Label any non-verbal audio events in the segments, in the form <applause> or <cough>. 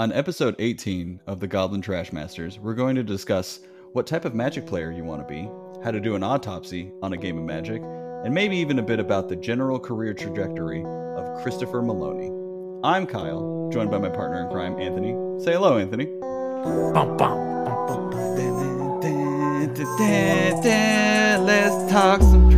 On episode 18 of the Goblin Trashmasters, we're going to discuss what type of magic player you want to be, how to do an autopsy on a game of magic, and maybe even a bit about the general career trajectory of Christopher Maloney. I'm Kyle, joined by my partner in crime, Anthony. Say hello, Anthony. Let's talk some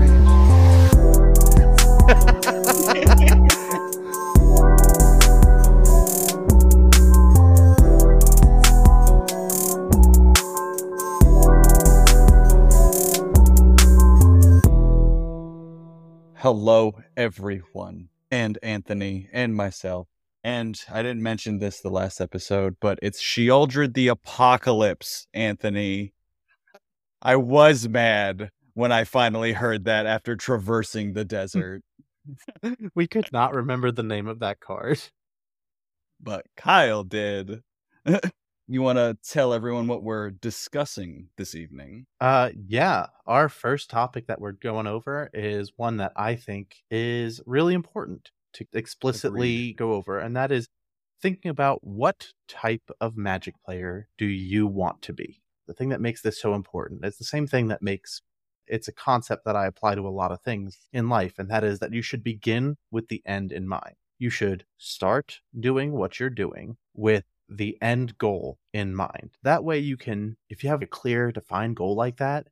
Hello, everyone, and Anthony, and myself. And I didn't mention this the last episode, but it's Sheoldred the Apocalypse, Anthony. I was mad when I finally heard that after traversing the desert, <laughs> We could not remember the name of that card. but Kyle did. <laughs> you want to tell everyone what we're discussing this evening? Uh yeah, our first topic that we're going over is one that I think is really important to explicitly Agreed. go over and that is thinking about what type of magic player do you want to be? The thing that makes this so important. It's the same thing that makes it's a concept that I apply to a lot of things in life and that is that you should begin with the end in mind. You should start doing what you're doing with the end goal in mind. That way, you can, if you have a clear, defined goal like that,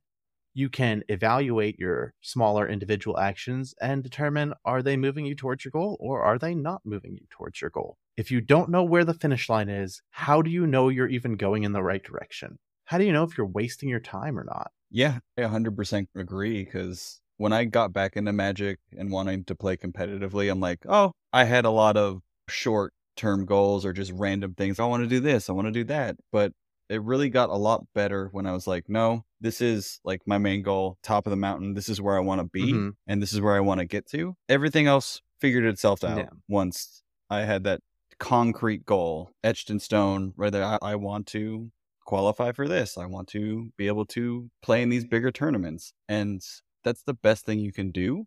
you can evaluate your smaller individual actions and determine are they moving you towards your goal or are they not moving you towards your goal. If you don't know where the finish line is, how do you know you're even going in the right direction? How do you know if you're wasting your time or not? Yeah, I 100% agree because when I got back into Magic and wanting to play competitively, I'm like, oh, I had a lot of short term goals or just random things. I want to do this, I want to do that. But it really got a lot better when I was like, no, this is like my main goal, top of the mountain. This is where I want to be Mhm. and this is where I want to get to. Everything else figured itself out Yeah. once I had that concrete goal etched in stone, whether I, I want to qualify for this. I want to be able to play in these bigger tournaments. And that's the best thing you can do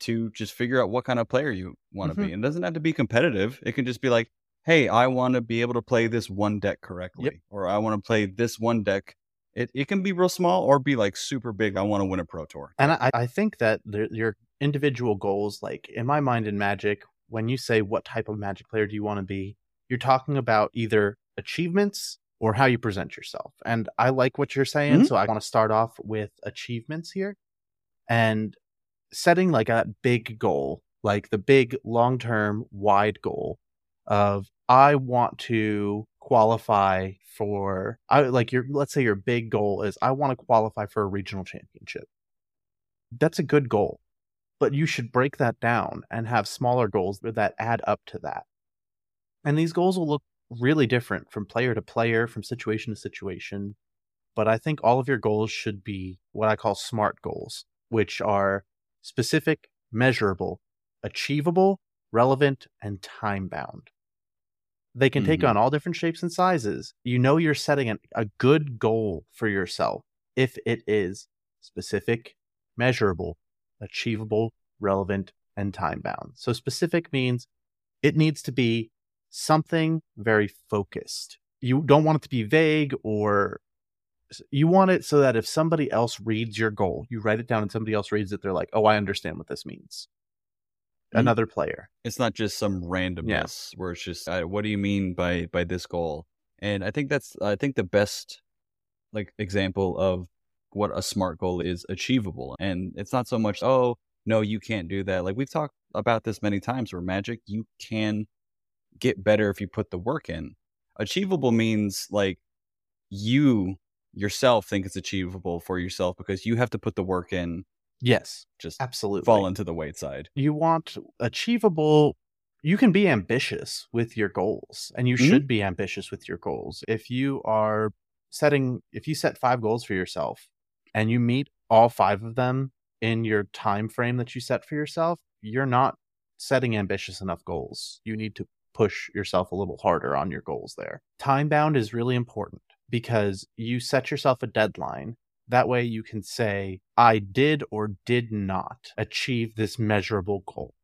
to just figure out what kind of player you want to be. And it doesn't have to be competitive. It can just be like, hey, I want to be able to play this one deck correctly, or I want to play this one deck. It, it can be real small or be like super big. I want to win a pro tour. And I, I think that the, your individual goals, like in my mind in Magic, when you say what type of Magic player do you want to be, you're talking about either achievements or how you present yourself. And I like what you're saying. Mhm. So I want to start off with achievements here and setting like a big goal, like the big long term wide goal of I want to qualify for I like your let's say your big goal is I want to qualify for a regional championship. That's a good goal. But you should break that down and have smaller goals that add up to that. And these goals will look really different from player to player, from situation to situation. But I think all of your goals should be what I call SMART goals, which are specific, measurable, achievable, relevant, and time bound. They can take Mhm. on all different shapes and sizes. You know you're setting an, a good goal for yourself if it is specific, measurable, achievable, relevant, and time bound. So specific means it needs to be something very focused. You don't want it to be vague or you want it so that if somebody else reads your goal, you write it down and somebody else reads it, they're like, oh, I understand what this means. Mhm. Another player. it's not just some randomness where it's just uh, what do you mean by by this goal and i think that's i think the best like example of what a smart goal is achievable and it's not so much oh no you can't do that like we've talked about this many times where magic you can get better if you put the work in achievable means like you yourself think it's achievable for yourself because you have to put the work in Yes, just absolutely. fall into the weight side you want achievable you can be ambitious with your goals and you Mhm. should be ambitious with your goals. If you are setting if you set five goals for yourself and you meet all five of them in your time frame that you set for yourself you're not setting ambitious enough goals. You need to push yourself a little harder on your goals there. Time bound is really important because you set yourself a deadline that way you can say, I did or did not achieve this measurable goal.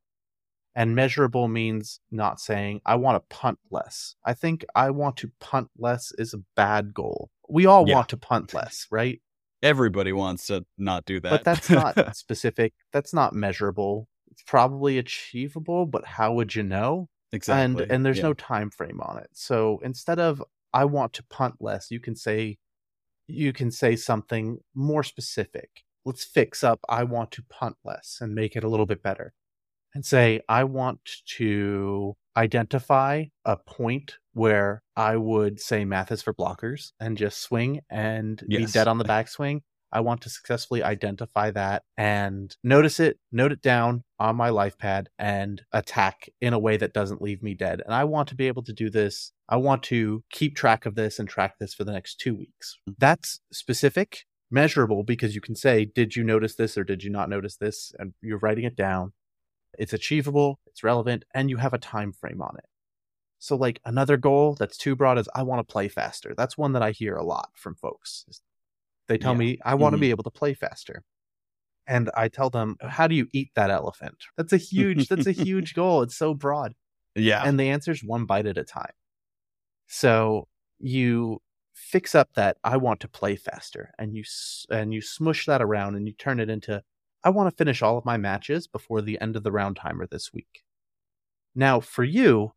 And measurable means not saying, I want to punt less. I think I want to punt less is a bad goal. We all Yeah. want to punt less, right? Everybody wants to not do that. But that's not <laughs> specific. That's not measurable. It's probably achievable, but how would you know? exactly. And and there's Yeah. no time frame on it. So instead of I want to punt less, you can say you can say something more specific. Let's fix up I want to punt less and make it a little bit better. And say I want to identify a point where I would say math is for blockers and just swing and be dead on the backswing. I want to successfully identify that and notice it, note it down on my life pad and attack in a way that doesn't leave me dead. And I want to be able to do this. I want to keep track of this and track this for the next two weeks. That's specific, measurable, because you can say, Did you notice this or did you not notice this? And you're writing it down. It's achievable, it's relevant, and you have a time frame on it. So, like another goal that's too broad is I want to play faster. That's one that I hear a lot from folks. They tell Yeah. me I want to Mhm. be able to play faster. And I tell them, how do you eat that elephant? That's a huge, that's a <laughs> huge goal. It's so broad. yeah. And the answer is one bite at a time. So you fix up that I want to play faster and you and you smush that around and you turn it into I want to finish all of my matches before the end of the round timer this week. Now, for you,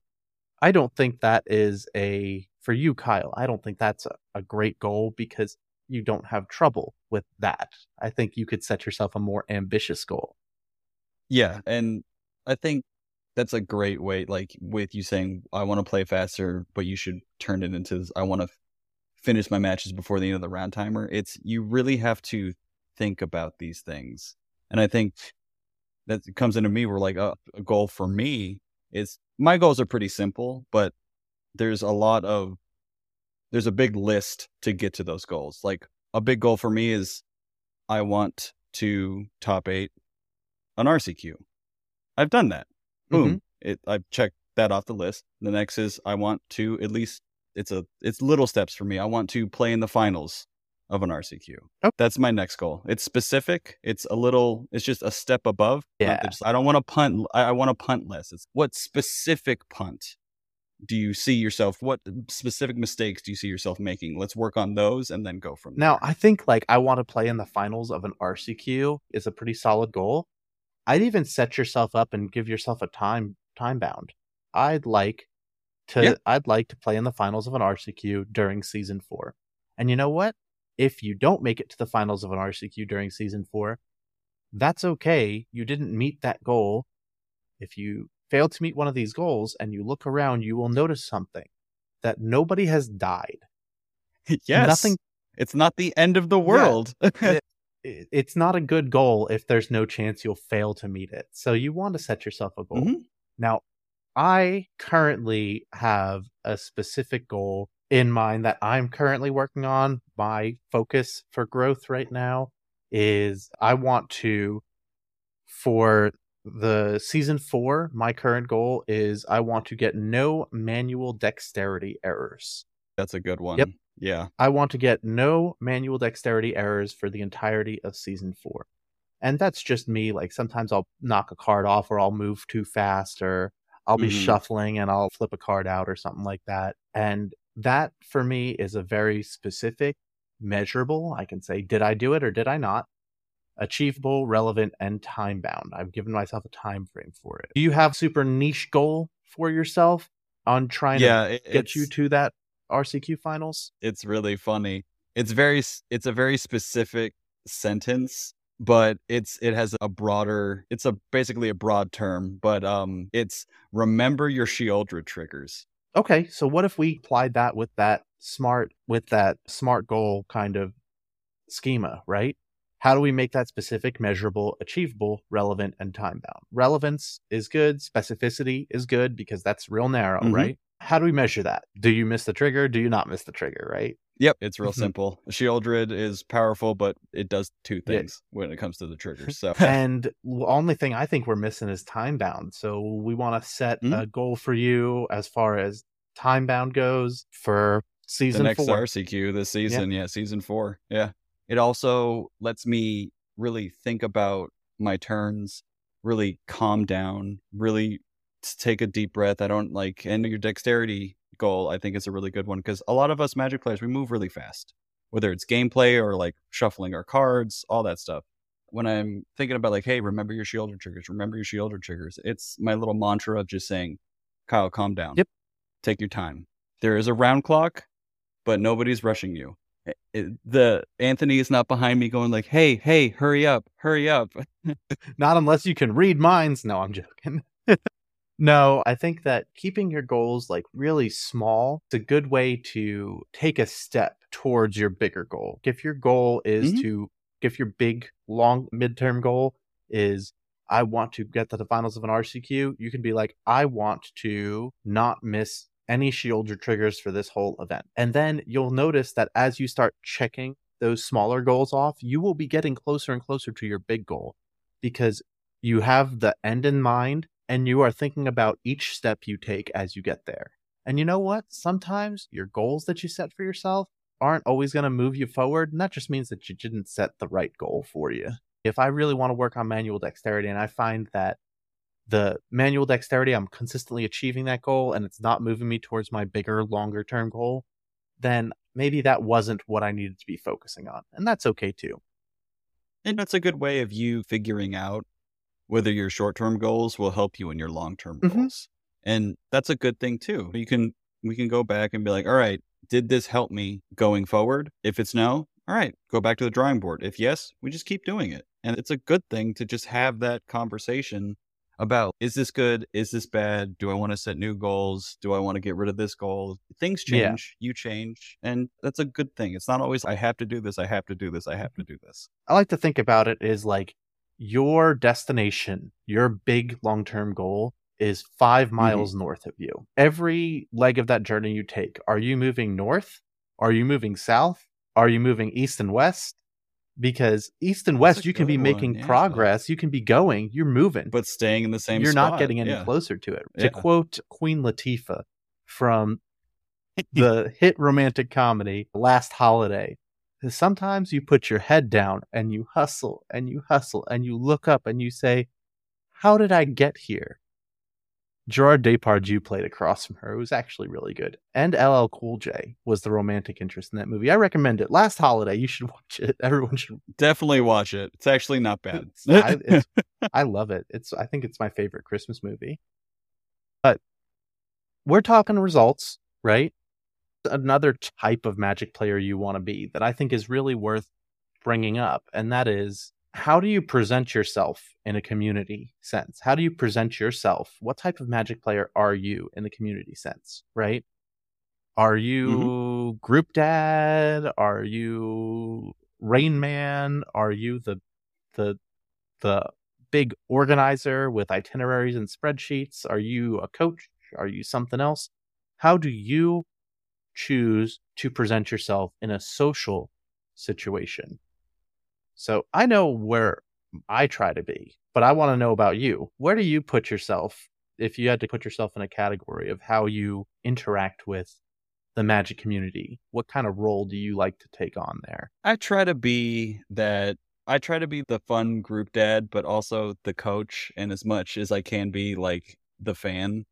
I don't think that is a for you, Kyle. I don't think that's a, a great goal because you don't have trouble with that. I think you could set yourself a more ambitious goal. Yeah, and I think that's a great way. Like with you saying, I want to play faster, but you should turn it into I want to f- finish my matches before the end of the round timer. It's you really have to think about these things, and I think that comes into me. Where like a, a goal for me is my goals are pretty simple, but there's a lot of there's a big list to get to those goals. Like a big goal for me is I want to top eight an RCQ. I've done that. Boom. Mm-hmm. It I've checked that off the list. The next is I want to at least it's a it's little steps for me. I want to play in the finals of an RCQ. Oh. That's my next goal. It's specific. It's a little it's just a step above. Yeah. I don't want to punt I, I want to punt less. It's what specific punt do you see yourself what specific mistakes do you see yourself making? Let's work on those and then go from there. Now. I think like I want to play in the finals of an RCQ is a pretty solid goal. I'd even set yourself up and give yourself a time time bound. I'd like to Yeah. I'd like to play in the finals of an RCQ during season 4. And you know what? If you don't make it to the finals of an RCQ during season 4, that's okay. You didn't meet that goal. If you fail to meet one of these goals and you look around, you will notice something that nobody has died. yes. Nothing It's not the end of the world. <laughs> it- it- it's not a good goal if there's no chance you'll fail to meet it. So you want to set yourself a goal. Mhm. Now, I currently have a specific goal in mind that I'm currently working on. My focus for growth right now is I want to, for the season four, my current goal is I want to get no manual dexterity errors. That's a good one. Yep. Yeah. I want to get no manual dexterity errors for the entirety of season four. And that's just me. Like sometimes I'll knock a card off or I'll move too fast or I'll be Mhm. shuffling and I'll flip a card out or something like that. And that for me is a very specific, measurable. I can say, did I do it or did I not? Achievable, relevant, and time bound. I've given myself a time frame for it. Do you have super niche goal for yourself on trying yeah. to it- get you to that RCQ finals? it's really funny. It's very it's a very specific sentence, but it's it has a broader it's a basically a broad term, but um it's remember your Sheoldred triggers. Okay, so what if we applied that with that smart with that smart goal kind of schema, right? How do we make that specific, measurable, achievable, relevant, and time bound? Relevance is good, specificity is good because that's real narrow, Mhm. right? How do we measure that? Do you miss the trigger? Do you not miss the trigger, right? Yep, it's real Mhm. simple. Sheoldred is powerful, but it does two Yeah. things when it comes to the triggers. <laughs> So and the only thing I think we're missing is time bound. So we want to set Mhm. a goal for you as far as time bound goes for the season next four. RCQ this season. Yeah. season four. Yeah. It also lets me really think about my turns, really calm down, really take a deep breath. I don't like, and your dexterity goal, I think is a really good one because a lot of us magic players, we move really fast, whether it's gameplay or like shuffling our cards, all that stuff. When I'm thinking about like, hey, remember your Sheoldred triggers, remember your Sheoldred triggers, it's my little mantra of just saying, Kyle, calm down. Yep. Take your time. There is a round clock, but nobody's rushing you. Eh, eh, the Anthony is not behind me going like, "Hey, hey, hurry up, hurry up." <laughs> not unless you can read minds. No, I'm joking. <laughs> no, I think that keeping your goals like really small is a good way to take a step towards your bigger goal. If your goal is mm-hmm. to if your big long midterm goal is I want to get to the finals of an RCQ, you can be like, I want to not miss any Sheoldred's triggers for this whole event. And then you'll notice that as you start checking those smaller goals off, you will be getting closer and closer to your big goal because you have the end in mind and you are thinking about each step you take as you get there. And you know what? Sometimes your goals that you set for yourself aren't always going to move you forward. And that just means that you didn't set the right goal for you. If I really want to work on manual dexterity and I find that the manual dexterity, I'm consistently achieving that goal and it's not moving me towards my bigger, longer term goal, then maybe that wasn't what I needed to be focusing on. And that's okay too. And that's a good way of you figuring out whether your short term goals will help you in your long term mm-hmm. goals. And that's a good thing too. You can, we can go back and be like, all right, did this help me going forward? If it's no, all right, go back to the drawing board. If yes, we just keep doing it. And it's a good thing to just have that conversation about is this good? Is this bad? Do I want to set new goals? Do I want to get rid of this goal? Things change, yeah. you change, and that's a good thing. It's not always I have to do this, I have to do this, I have to mm-hmm. do this. I like to think about it as like your destination, your big long term goal is 5 mm-hmm. miles mm-hmm. north of you. Every leg of that journey you take, are you moving north? Are you moving south? Are you moving east and west? Because east and west you can be making yeah. progress you can be going you're moving but staying in the same you're spot. not getting any yeah. closer to it yeah. to quote queen latifah from <laughs> the hit romantic comedy last holiday sometimes you put your head down and you hustle and you hustle and you look up and you say how did i get here Gerard Depardieu played across from her. It was actually really good. And LL Cool J was the romantic interest in that movie. I recommend it. Last holiday, you should <laughs> watch it. Everyone should definitely watch it. It's actually not bad. I, <laughs> I love it. It's I think it's my favorite Christmas movie. But we're talking results, right? Another type of Magic player you want to be that I think is really worth bringing up, and that is how do you present yourself in a community sense? How do you present yourself? What type of magic player are you in the community sense, right? Are you mm-hmm. group dad? Are you Rain Man? Are you the the the big organizer with itineraries and spreadsheets? Are you a coach? Are you something else? How do you choose to present yourself in a social situation? So I know where I try to be, but I want to know about you. Where do you put yourself if you had to put yourself in a category of how you interact with the magic community? What kind of role do you like to take on there? I try to be that I try to be the fun group dad, but also the coach, and as much as I can be like the fan.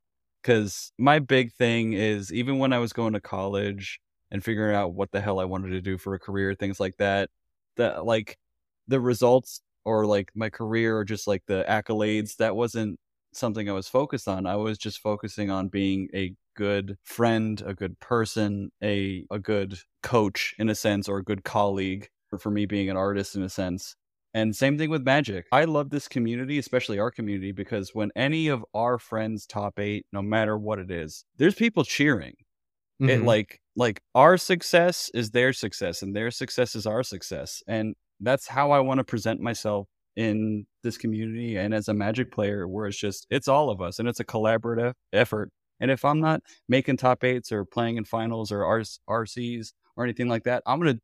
Because my big thing is even when I was going to college and figuring out what the hell I wanted to do for a career, things like that, that like the results or like my career or just like the accolades that wasn't something i was focused on. I was just focusing on being a good friend a good person a a good coach in a sense or a good colleague or for me being an artist in a sense. And same thing with magic. I love this community especially our community because when any of our friends top eight no matter what it is there's people cheering. Mm-hmm. it like like our success is their success and their success is our success. And that's how I want to present myself in this community and as a magic player where it's just it's all of us and it's a collaborative effort and if i'm not making top eights or playing in finals or rcs or anything like that i'm going to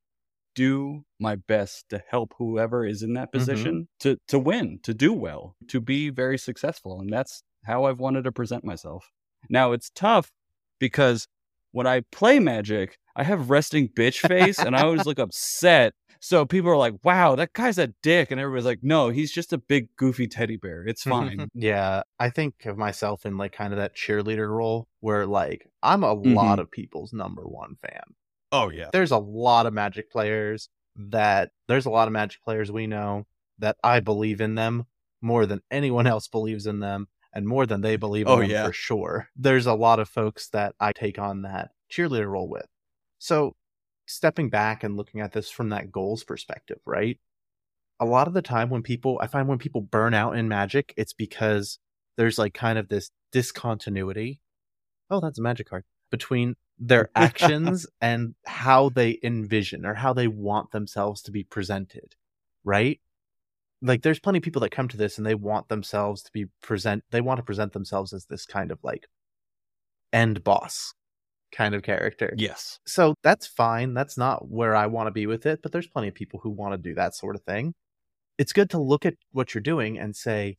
do my best to help whoever is in that mm-hmm. position mm-hmm. to to win to do well to be very successful and that's how i've wanted to present myself now it's tough because when i play magic i have resting bitch face and i always look <laughs> upset So people are like, wow, that guy's a dick. And everybody's like, no, he's just a big, goofy teddy bear. It's fine. <laughs> yeah. I think of myself in like kind of that cheerleader role where like I'm a mm-hmm. lot of people's number one fan. Oh, yeah. There's a lot of magic players that there's a lot of magic players we know that I believe in them more than anyone else believes in them and more than they believe in oh, them yeah. for sure. There's a lot of folks that I take on that cheerleader role with. So stepping back and looking at this from that goals perspective, right? A lot of the time when people, I find when people burn out in magic, it's because there's like kind of this discontinuity. Oh, that's a magic card between their <laughs> actions and how they envision or how they want themselves to be presented, right? Like there's plenty of people that come to this and they want themselves to be present they want to present themselves as this kind of like end boss kind of character. Yes. So that's fine. That's not where I want to be with it, but there's plenty of people who want to do that sort of thing. It's good to look at what you're doing and say,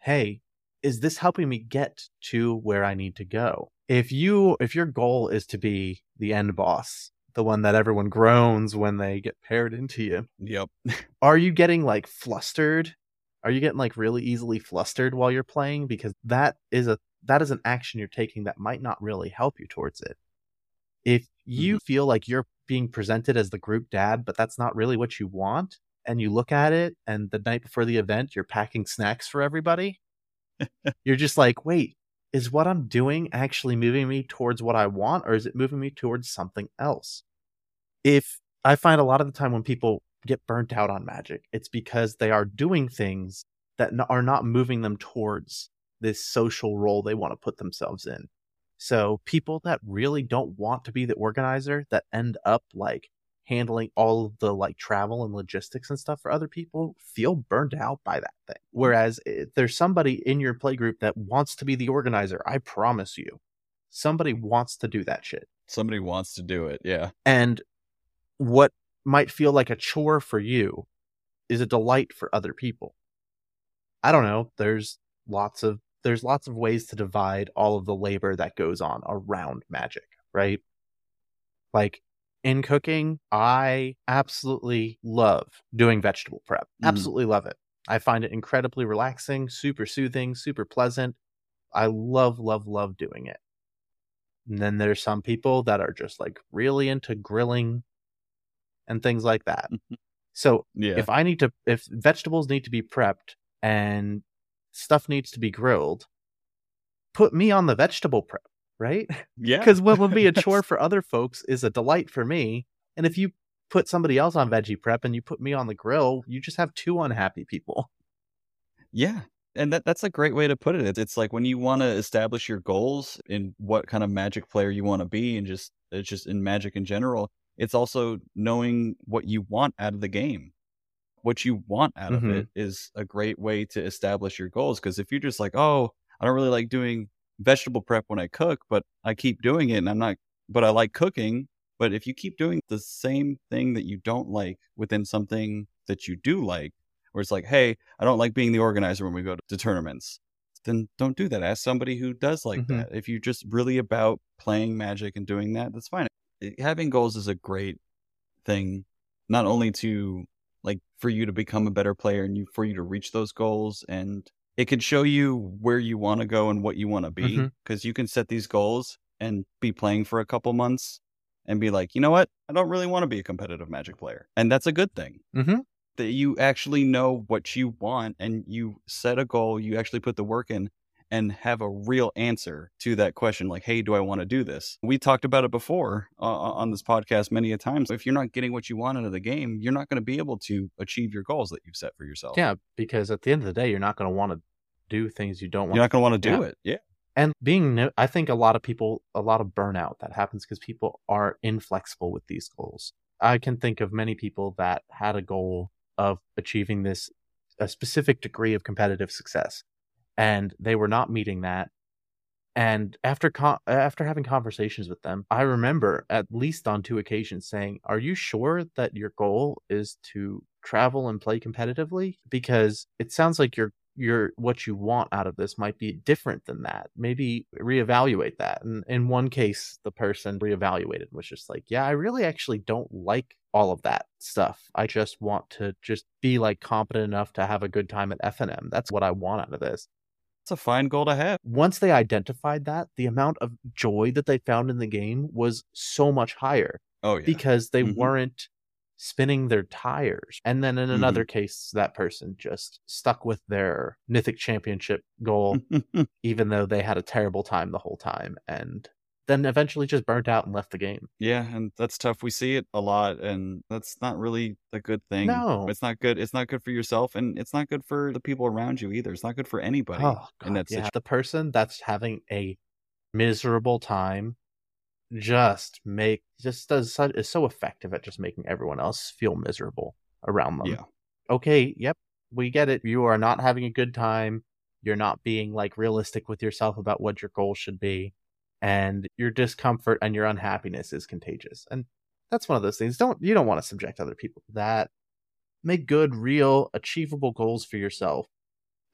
"Hey, is this helping me get to where I need to go?" If you if your goal is to be the end boss, the one that everyone groans when they get paired into you. Yep. <laughs> are you getting like flustered? Are you getting like really easily flustered while you're playing because that is a that is an action you're taking that might not really help you towards it. If you mm-hmm. feel like you're being presented as the group dad, but that's not really what you want, and you look at it, and the night before the event, you're packing snacks for everybody, <laughs> you're just like, wait, is what I'm doing actually moving me towards what I want, or is it moving me towards something else? If I find a lot of the time when people get burnt out on magic, it's because they are doing things that are not moving them towards this social role they want to put themselves in. So people that really don't want to be the organizer that end up like handling all of the like travel and logistics and stuff for other people feel burned out by that thing. Hmm. Whereas if there's somebody in your play group that wants to be the organizer, I promise you, somebody wants to do that shit. Somebody wants to do it, yeah. And what might feel like a chore for you is a delight for other people. I don't know. There's lots of there's lots of ways to divide all of the labor that goes on around magic, right? Like in cooking, I absolutely love doing vegetable prep. Mm. Absolutely love it. I find it incredibly relaxing, super soothing, super pleasant. I love, love, love doing it. And then there's some people that are just like really into grilling and things like that. Mm-hmm. So yeah. if I need to, if vegetables need to be prepped and stuff needs to be grilled, put me on the vegetable prep, right? Yeah. Because what would be a <laughs> chore for other folks is a delight for me. And if you put somebody else on veggie prep and you put me on the grill, you just have two unhappy people. Yeah. And that, that's a great way to put it. It's, it's like when you want to establish your goals in what kind of magic player you want to be and just it's just in magic in general, it's also knowing what you want out of the game what you want out mm-hmm. of it is a great way to establish your goals. Because if you're just like, oh, I don't really like doing vegetable prep when I cook, but I keep doing it and I'm not, but I like cooking. But if you keep doing the same thing that you don't like within something that you do like, where it's like, hey, I don't like being the organizer when we go to, to tournaments, then don't do that. Ask somebody who does like mm-hmm. that. If you're just really about playing magic and doing that, that's fine. Having goals is a great thing, not only to like for you to become a better player and you for you to reach those goals and it can show you where you want to go and what you want to be because mm-hmm. you can set these goals and be playing for a couple months and be like, you know what? I don't really want to be a competitive magic player. And that's a good thing. Mm-hmm. That you actually know what you want and you set a goal, you actually put the work in and have a real answer to that question like hey do i want to do this? We talked about it before uh, on this podcast many a times. If you're not getting what you want out of the game you're not going to be able to achieve your goals that you've set for yourself. Yeah because at the end of the day you're not going to want to do things you don't want you're not going to want to do yeah. it yeah. And being new, i think a lot of people a lot of burnout that happens because people are inflexible with these goals. I can think of many people that had a goal of achieving this a specific degree of competitive success and they were not meeting that. And after con- after having conversations with them, I remember at least on two occasions saying, "Are you sure that your goal is to travel and play competitively? Because it sounds like you're your what you want out of this might be different than that. Maybe reevaluate that. And in one case, the person reevaluated was just like, yeah, I really actually don't like all of that stuff. I just want to just be like competent enough to have a good time at FNM. That's what I want out of this. It's a fine goal to have. Once they identified that, the amount of joy that they found in the game was so much higher. Oh yeah. Because they mm-hmm. weren't spinning their tires. And then in another mm-hmm. case, that person just stuck with their mythic championship goal, <laughs> even though they had a terrible time the whole time. And then eventually just burnt out and left the game. Yeah, and that's tough. We see it a lot, and that's not really a good thing. No, it's not good. It's not good for yourself, and it's not good for the people around you either. It's not good for anybody. Oh, God, and that's yeah. the person that's having a miserable time just make just does such, is so effective at just making everyone else feel miserable around them. Yeah. Okay, yep, we get it. You are not having a good time. You're not being like realistic with yourself about what your goal should be. And your discomfort and your unhappiness is contagious. And that's one of those things. Don't you don't want to subject other people to that. Make good, real, achievable goals for yourself.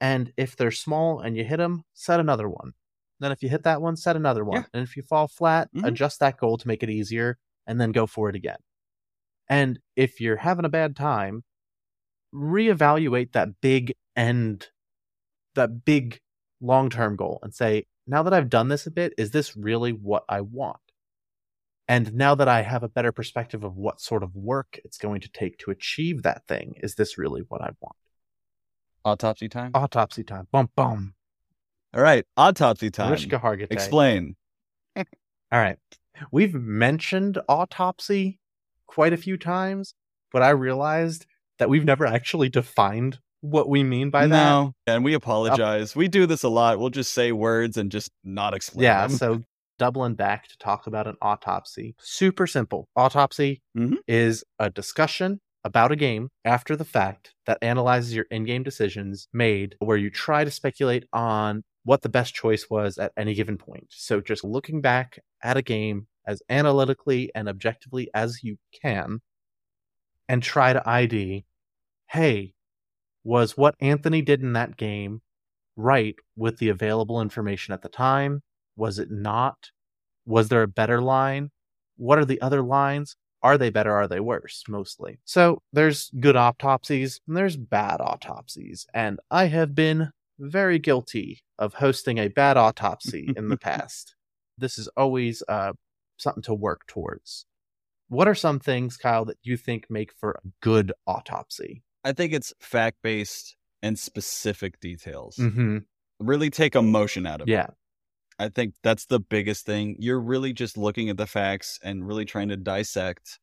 And if they're small and you hit them, set another one. Then if you hit that one, set another one. Yeah. And if you fall flat, mm-hmm. adjust that goal to make it easier and then go for it again. And if you're having a bad time, reevaluate that big end, that big long term goal and say, now that I've done this a bit, is this really what I want? And now that I have a better perspective of what sort of work it's going to take to achieve that thing, is this really what I want? Autopsy time? Autopsy time. Bum bum. All right, autopsy time. Explain. <laughs> All right. We've mentioned autopsy quite a few times, but I realized that we've never actually defined what we mean by no, that. And we apologize. We do this a lot. We'll just say words and just not explain. Yeah, them. so doubling back to talk about an autopsy. Super simple. Autopsy mm-hmm. is a discussion about a game after the fact that analyzes your in-game decisions made where you try to speculate on what the best choice was at any given point. So just looking back at a game as analytically and objectively as you can and try to ID hey, was what Anthony did in that game right with the available information at the time? Was it not? Was there a better line? What are the other lines? Are they better? Are they worse? Mostly. So there's good autopsies and there's bad autopsies. And I have been very guilty of hosting a bad autopsy in the <laughs> past. This is always uh, something to work towards. What are some things, Kyle, that you think make for a good autopsy? I think it's fact based and specific details. Mm-hmm. Really take emotion out of yeah. it. Yeah. I think that's the biggest thing. You're really just looking at the facts and really trying to dissect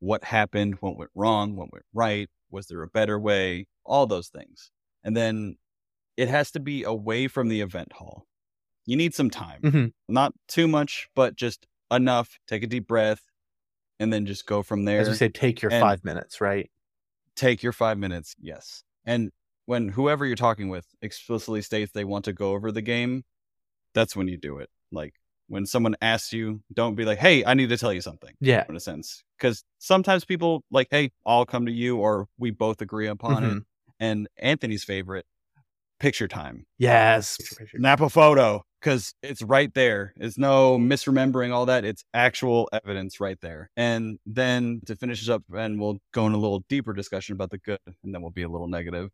what happened, what went wrong, what went right, was there a better way, all those things. And then it has to be away from the event hall. You need some time. Mm-hmm. Not too much, but just enough. Take a deep breath and then just go from there. As you say, take your five minutes, right? Take your five minutes, yes. And when whoever you're talking with explicitly states they want to go over the game, that's when you do it. Like when someone asks you, don't be like, hey, I need to tell you something. Yeah. In a sense. Because sometimes people like, hey, I'll come to you or we both agree upon mm-hmm. it. And Anthony's favorite picture time. Yes. Snap a photo because it's right there. It's no misremembering all that. It's actual evidence right there. And then to finish this up, and we'll go in a little deeper discussion about the good, and then we'll be a little negative.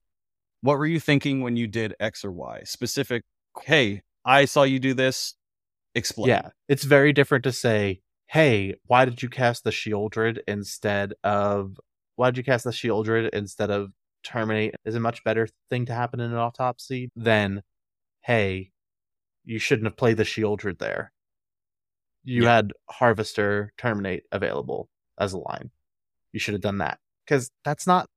What were you thinking when you did X or Y? Specific, hey, I saw you do this. Explain. Yeah. It's very different to say, hey, why did you cast the Sheoldred instead of why did you cast the Sheoldred instead of terminate is a much better thing to happen in an autopsy than, hey, you shouldn't have played the Sheoldred there. You yeah. had Harvester terminate available as a line. You should have done that. Because that's not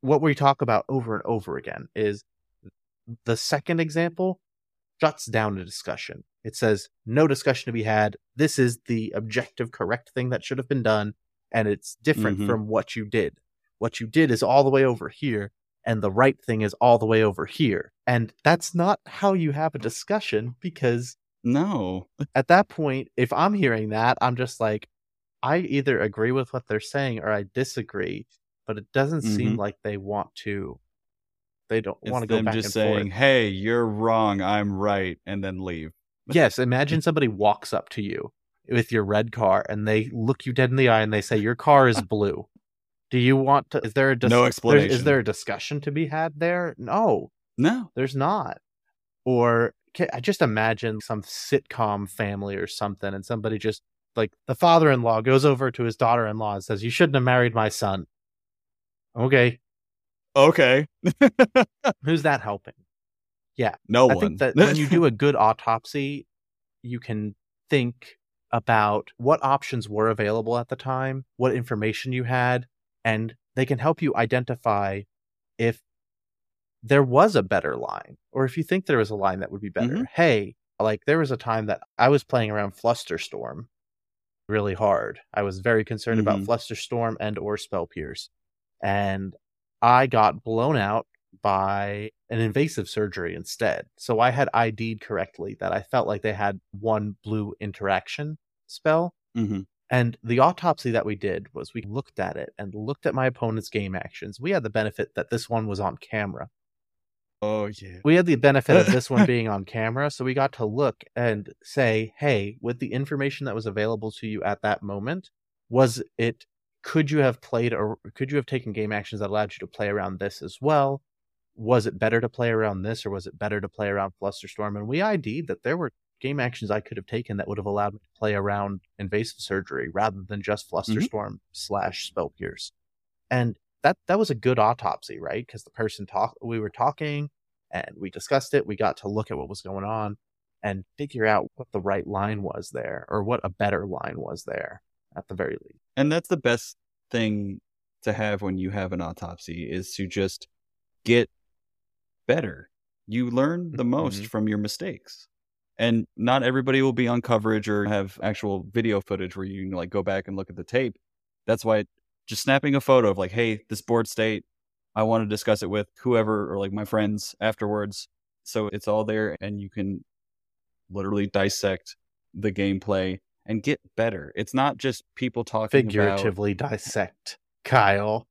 what we talk about over and over again is the second example shuts down a discussion. It says no discussion to be had. This is the objective correct thing that should have been done, and it's different mm-hmm. from what you did what you did is all the way over here and the right thing is all the way over here. And that's not how you have a discussion because no. <laughs> at that point, if I'm hearing that, I'm just like, I either agree with what they're saying or I disagree, but it doesn't mm-hmm. seem like they want to They don't want to go back just and saying, forth. "Hey, you're wrong. I'm right," and then leave. <laughs> Yes, imagine somebody walks up to you with your red car and they look you dead in the eye and they say your car is blue. Do you want to? Is there a dis- No explanation. Is there a discussion to be had there? No, No. there's not. Or ca- I just imagine some sitcom family or something, and somebody just like the father-in-law goes over to his daughter-in-law and says, "You shouldn't have married my son." Okay, Okay. <laughs> who's that helping? Yeah. No I one. think that when you do a good autopsy, you can think about what options were available at the time, what information you had, and they can help you identify if there was a better line or if you think there was a line that would be better. Mhm. Hey, like there was a time that I was playing around Flusterstorm really hard. I was very concerned about Mhm. Flusterstorm and or Spell Pierce. And I got blown out by an invasive surgery instead. So I had ID'd correctly that I felt like they had one blue interaction spell. hmm And the autopsy that we did was we looked at it and looked at my opponent's game actions. We had the benefit that this one was on camera. Oh yeah. We had the benefit of this one <laughs> being on camera. So we got to look and say, hey, with the information that was available to you at that moment, was it, could you have played or could you have taken game actions that allowed you to play around this as well? Was it better to play around this or was it better to play around Flusterstorm? And we ID'd that there were game actions I could have taken that would have allowed me to play around invasive surgery rather than just Flusterstorm slash spell pierce. And that that was a good autopsy, right? Because the person talk we were talking and we discussed it. We got to look at what was going on and figure out what the right line was there or what a better line was there at the very least. And that's the best thing to have when you have an autopsy is to just get better. You learn the most Mhm. from your mistakes. And not everybody will be on coverage or have actual video footage where you can like go back and look at the tape. That's why just snapping a photo of like, hey, this board state, I want to discuss it with whoever or like my friends afterwards. So it's all there and you can literally dissect the gameplay and get better. It's not just people talking about Figuratively dissect Kyle.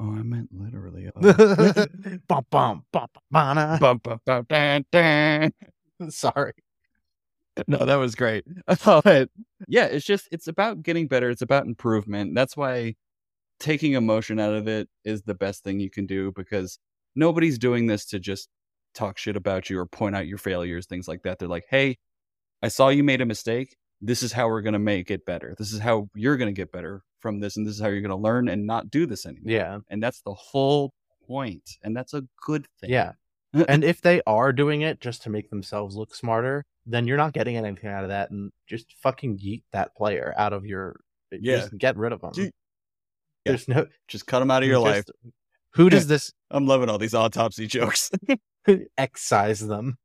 Oh, I meant literally. Oh. <laughs> bum, bum, bum, bana. Bum, bum, bum, dun, dun. <laughs> Sorry. No, that was great. <laughs> But yeah, it's just it's about getting better. It's about improvement. That's why taking emotion out of it is the best thing you can do because nobody's doing this to just talk shit about you or point out your failures, things like that. They're like, "Hey, I saw you made a mistake. This is how we're going to make it better. This is how you're going to get better from this and this is how you're going to learn and not do this anymore." Yeah. And that's the whole. And that's a good thing. Yeah. <laughs> and if they are doing it just to make themselves look smarter, then you're not getting anything out of that and just fucking yeet that player out of your eh, Yeah. just get rid of them. Yeet. There's no Just cut them out of your life. Who does <laughs> this I'm loving all these autopsy jokes. <laughs> excise them?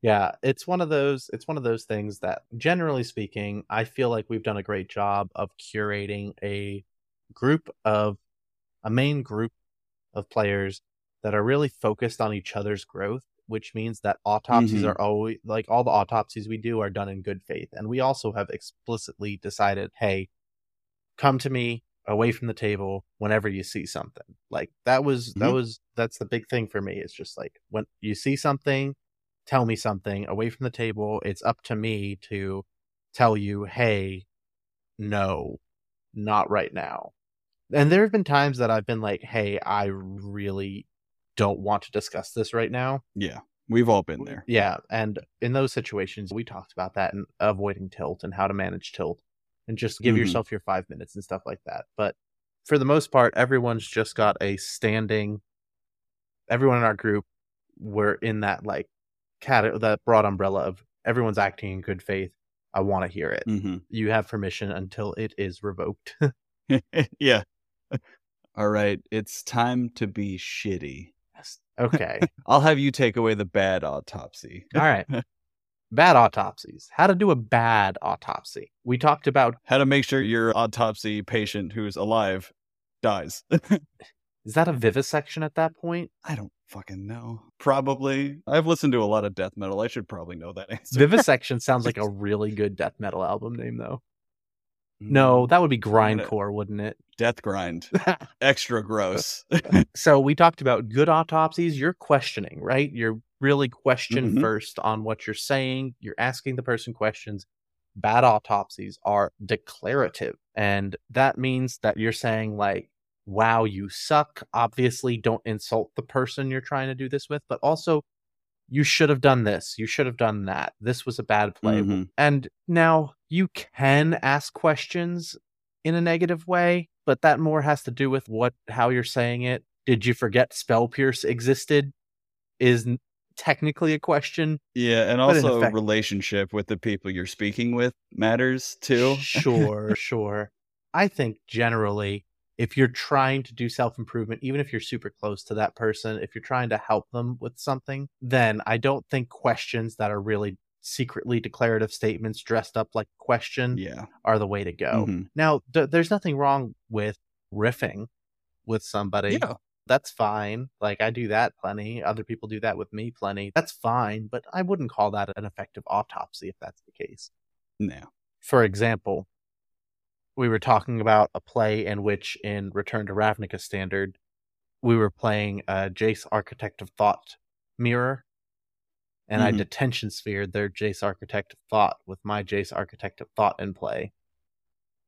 Yeah, it's one of those it's one of those things that generally speaking, I feel like we've done a great job of curating a group of a main group of players that are really focused on each other's growth, which means that autopsies Mhm. are always like all the autopsies we do are done in good faith. And we also have explicitly decided, hey, come to me away from the table whenever you see something. Like that was that Mhm. was that's the big thing for me. It's just like when you see something, tell me something away from the table. It's up to me to tell you, hey, no, not right now. And there have been times that I've been like, hey, I really don't want to discuss this right now. yeah, we've all been there. Yeah, and in those situations, we talked about that and avoiding tilt and how to manage tilt, and just give Mhm. yourself your five minutes and stuff like that. But for the most part, everyone's just got a standing. Everyone in our group, we're in that like cat that broad umbrella of everyone's acting in good faith. I want to hear it. hmm You have permission until it is revoked. <laughs> <laughs> yeah. <laughs> All right, it's time to be shitty. Okay. <laughs> I'll have you take away the bad autopsy. All right. <laughs> Bad autopsies. How to do a bad autopsy. We talked about How to make sure your autopsy patient who's alive dies. <laughs> is that a vivisection at that point? I don't fucking know. Probably. I've listened to a lot of death metal. I should probably know that answer. Vivisection sounds like a really good death metal album name, though. No, that would be grindcore, wouldn't it? Death grind. <laughs> Extra gross. <laughs> so we talked about good autopsies. You're questioning, right? You're really question mm-hmm. first on what you're saying. You're asking the person questions. Bad autopsies are declarative. And that means that you're saying, like, wow, you suck. Obviously, don't insult the person you're trying to do this with, but also you should have done this. You should have done that. This was a bad play. Mm-hmm. And now you can ask questions in a negative way, but that more has to do with what how you're saying it. Did you forget spell pierce existed? Is technically a question. Yeah, and also effect- relationship with the people you're speaking with matters too. sure, <laughs> sure. I think generally if you're trying to do self improvement, even if you're super close to that person, if you're trying to help them with something, then I don't think questions that are really secretly declarative statements dressed up like a question yeah. are the way to go. Mm-hmm. Now, th- there's nothing wrong with riffing with somebody. Yeah. That's fine. Like I do that plenty. Other people do that with me plenty. That's fine, but I wouldn't call that an effective autopsy if that's the case. No. For example, we were talking about a play in which, in Return to Ravnica Standard, we were playing a Jace Architect of Thought mirror, and mm-hmm. I detention sphered their Jace Architect of Thought with my Jace Architect of Thought in play.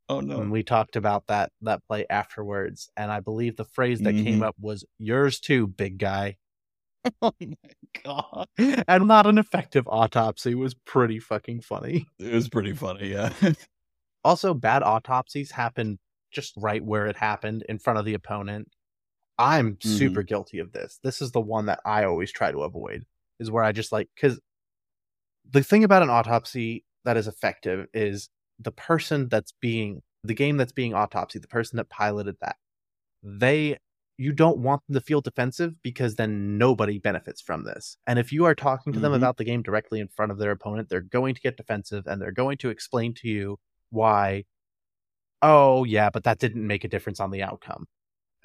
Oh no! And we talked about that that play afterwards, and I believe the phrase that mm-hmm. came up was "yours too, big guy." <laughs> oh my god! And not an effective autopsy was pretty fucking funny. It was pretty funny, yeah. <laughs> Also, bad autopsies happen just right where it happened in front of the opponent. I'm mm-hmm. super guilty of this. This is the one that I always try to avoid, is where I just like, because the thing about an autopsy that is effective is the person that's being, the game that's being autopsy, the person that piloted that, they, you don't want them to feel defensive because then nobody benefits from this. And if you are talking to mm-hmm. them about the game directly in front of their opponent, they're going to get defensive and they're going to explain to you why oh yeah but that didn't make a difference on the outcome.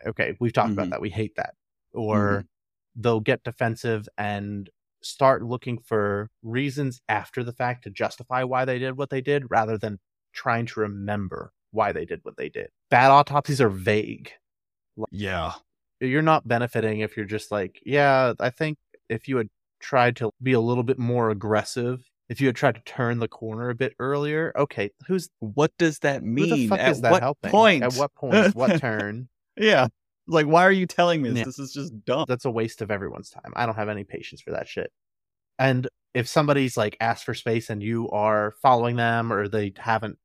Okay we've talked mm-hmm. about that we hate that. Or mm-hmm. they'll get defensive and start looking for reasons after the fact to justify why they did what they did rather than trying to remember why they did what they did. Bad autopsies are vague. Yeah. you're not benefiting if you're just like yeah i think if you had tried to be a little bit more aggressive if you had tried to turn the corner a bit earlier, okay, who's what does that mean? Who the fuck At is that what helping? point? At what <laughs> point? what turn? Yeah. Like why are you telling me this? Yeah. This is just dumb. That's a waste of everyone's time. I don't have any patience for that shit. And if somebody's like asked for space and you are following them or they haven't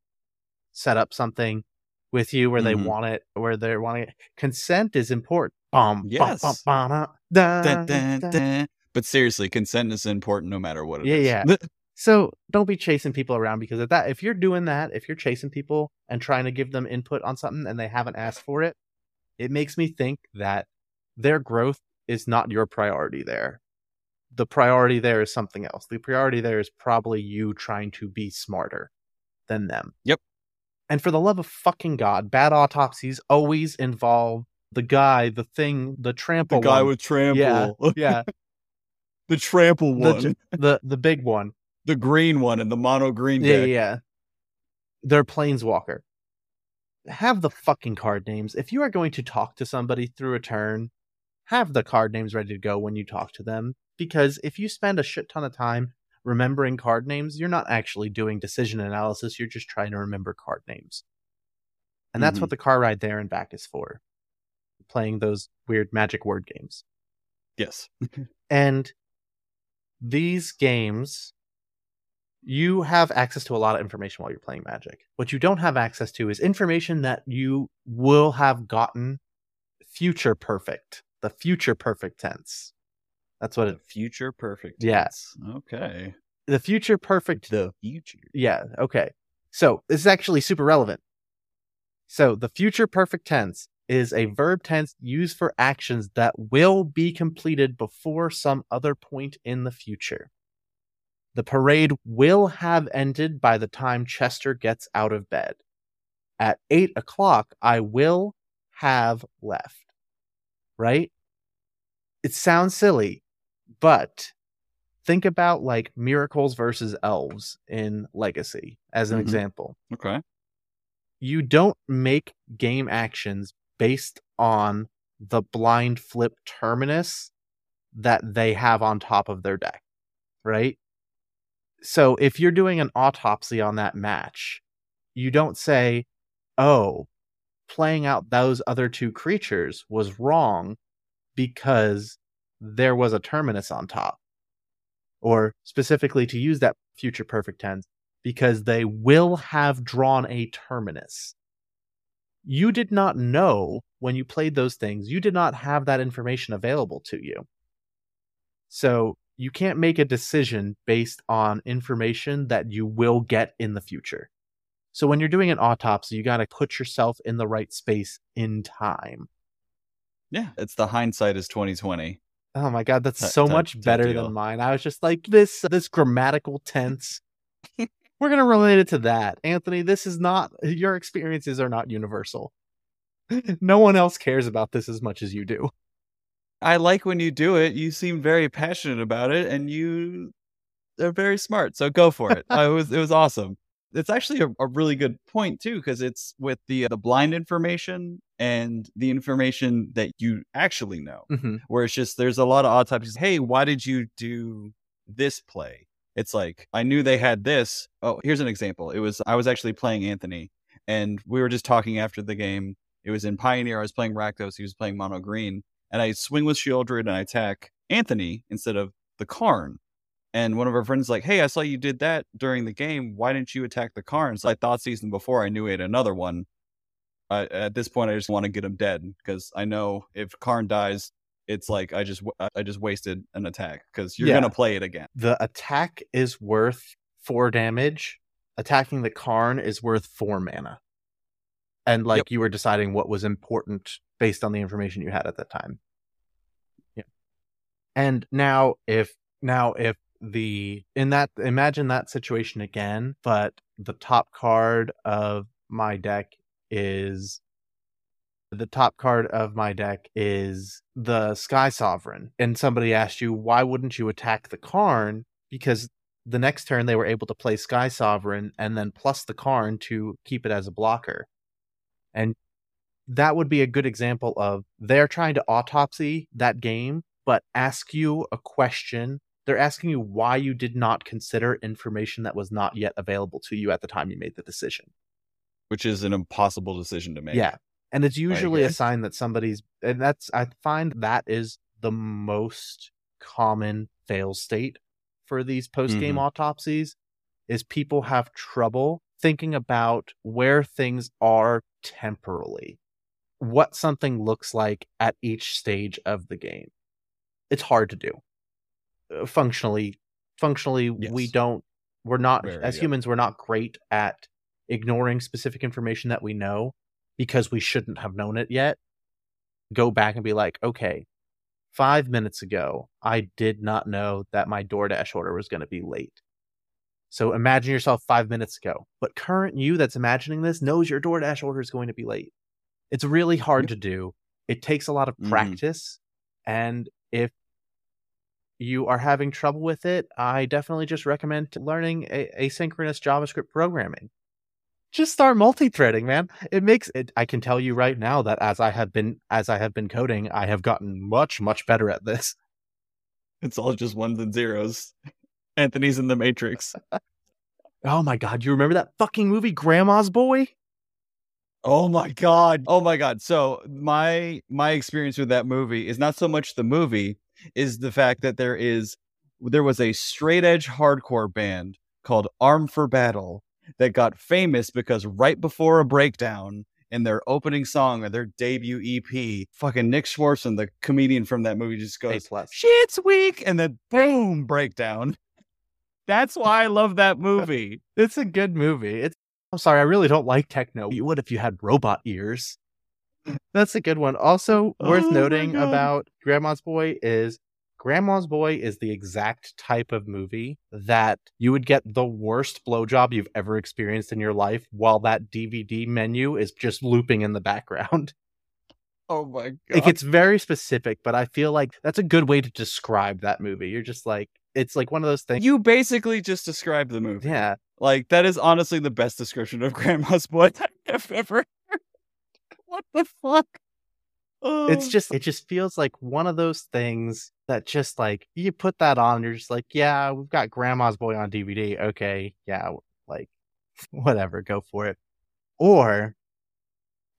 set up something with you where mm-hmm. they want it where they're wanting it, consent is important. Um, yes. Bum, bum, bum, but seriously, consent is important no matter what it yeah, is. yeah. <laughs> So don't be chasing people around because of that. If you're doing that, if you're chasing people and trying to give them input on something and they haven't asked for it, it makes me think that their growth is not your priority there. The priority there is something else. The priority there is probably you trying to be smarter than them. Yep. And for the love of fucking God, bad autopsies always involve the guy, the thing, the trample. The guy one. with trample. Yeah. Yeah. <laughs> the trample one. The, the, the big one the green one and the mono green yeah, Yeah, They're planeswalker. Have the fucking card names. If you are going to talk to somebody through a turn, have the card names ready to go when you talk to them. Because if you spend a shit ton of time remembering card names, you're not actually doing decision analysis. You're just trying to remember card names. And that's mm-hmm. what the car ride there and back is for. Playing those weird magic word games. Yes. <laughs> and these games you have access to a lot of information while you're playing Magic. What you don't have access to is information that you will have gotten future perfect, the future perfect tense. That's what it. Future perfect. Yes. Yeah. Okay. The future perfect. The future. Yeah. Okay. So this is actually super relevant. So the future perfect tense is a verb tense used for actions that will be completed before some other point in the future. The parade will have ended by the time Chester gets out of bed. At eight o'clock, I will have left. Right? It sounds silly, but think about like miracles versus elves in Legacy as an mm-hmm. example. Okay. you don't make game actions based on the blind flip terminus that they have on top of their deck, right? So if you're doing an autopsy on that match, you don't say, oh, playing out those other two creatures was wrong because there was a terminus on top. Or specifically to use that future perfect tense, because they will have drawn a terminus. You did not know when you played those things, you did not have that information available to you. So you can't make a decision based on information that you will get in the future. So when you're doing an autopsy, you got to put yourself in the right space in time. Yeah, it's the hindsight is 2020. Oh my god, that's so much better than mine. I was just like this this grammatical tense. <laughs> We're going to relate it to that. Anthony, this is not your experiences are not universal. <laughs> no one else cares about this as much as you do. I like when you do it. You seem very passionate about it and you are very smart. So go for it. it was it was awesome. It's actually a, a really good point too because it's with the the blind information and the information that you actually know. Mm-hmm. Where it's just there's a lot of autopsies. Hey, why did you do this play? It's like I knew they had this. Oh, here's an example. It was I was actually playing Anthony and we were just talking after the game. It was in Pioneer. I was playing Rakdos. He was playing Mono Green and I swing with Sheoldred and I attack Anthony instead of the Karn. And one of our friends like, "Hey, I saw you did that during the game. Why didn't you attack the Karn?" So I thought season before I knew he had another one. Uh, at this point, I just want to get him dead because I know if Karn dies, it's like I just I just wasted an attack because you're yeah. gonna play it again. The attack is worth four damage. Attacking the Karn is worth four mana. And like yep. you were deciding what was important based on the information you had at that time. Yeah. And now if now if the in that imagine that situation again, but the top card of my deck is the top card of my deck is the Sky Sovereign. And somebody asked you, why wouldn't you attack the Karn? Because the next turn they were able to play Sky Sovereign and then plus the Karn to keep it as a blocker. And that would be a good example of they're trying to autopsy that game, but ask you a question. They're asking you why you did not consider information that was not yet available to you at the time you made the decision. Which is an impossible decision to make. Yeah. And it's usually a sign that somebody's, and that's, I find that is the most common fail state for these post game mm-hmm. autopsies is people have trouble thinking about where things are temporally what something looks like at each stage of the game. It's hard to do. Uh, functionally, functionally, yes. we don't. We're not Very, as humans. We're not great at ignoring specific information that we know because we shouldn't have known it yet. Go back and be like, okay, five minutes ago, I did not know that my DoorDash order was going to be late. So imagine yourself five minutes ago. But current you that's imagining this knows your DoorDash order is going to be late. It's really hard to do. It takes a lot of mm-hmm. practice. Mm. And if you are having trouble with it, I definitely just recommend learning a- asynchronous JavaScript programming. Just start multi-threading, man. It makes it I can tell you right now that as I have been as I have been coding, I have gotten much much better at this. It's all just ones and zeros. Anthony's in the Matrix. <laughs> oh my god, you remember that fucking movie Grandma's Boy? Oh my god. Oh my god. So my my experience with that movie is not so much the movie is the fact that there is there was a straight edge hardcore band called Arm for Battle that got famous because right before a breakdown in their opening song or their debut EP, fucking Nick Swardson, the comedian from that movie, just goes, "Shit's weak," and then boom, breakdown. That's why I love that movie. it's a good movie. It's I'm sorry, I really don't like techno. You would if you had robot ears. That's a good one. Also, worth oh noting about Grandma's Boy is Grandma's Boy is the exact type of movie that you would get the worst blowjob you've ever experienced in your life while that DVD menu is just looping in the background. <laughs> Oh my god. It gets very specific, but I feel like that's a good way to describe that movie. You're just like, it's like one of those things. You basically just described the movie. Yeah. Like that is honestly the best description of <laughs> Grandma's Boy I've ever heard. <laughs> What the fuck? It's oh. just it just feels like one of those things that just like you put that on, you're just like, yeah, we've got Grandma's Boy on DVD. Okay, yeah, like <laughs> whatever, go for it. Or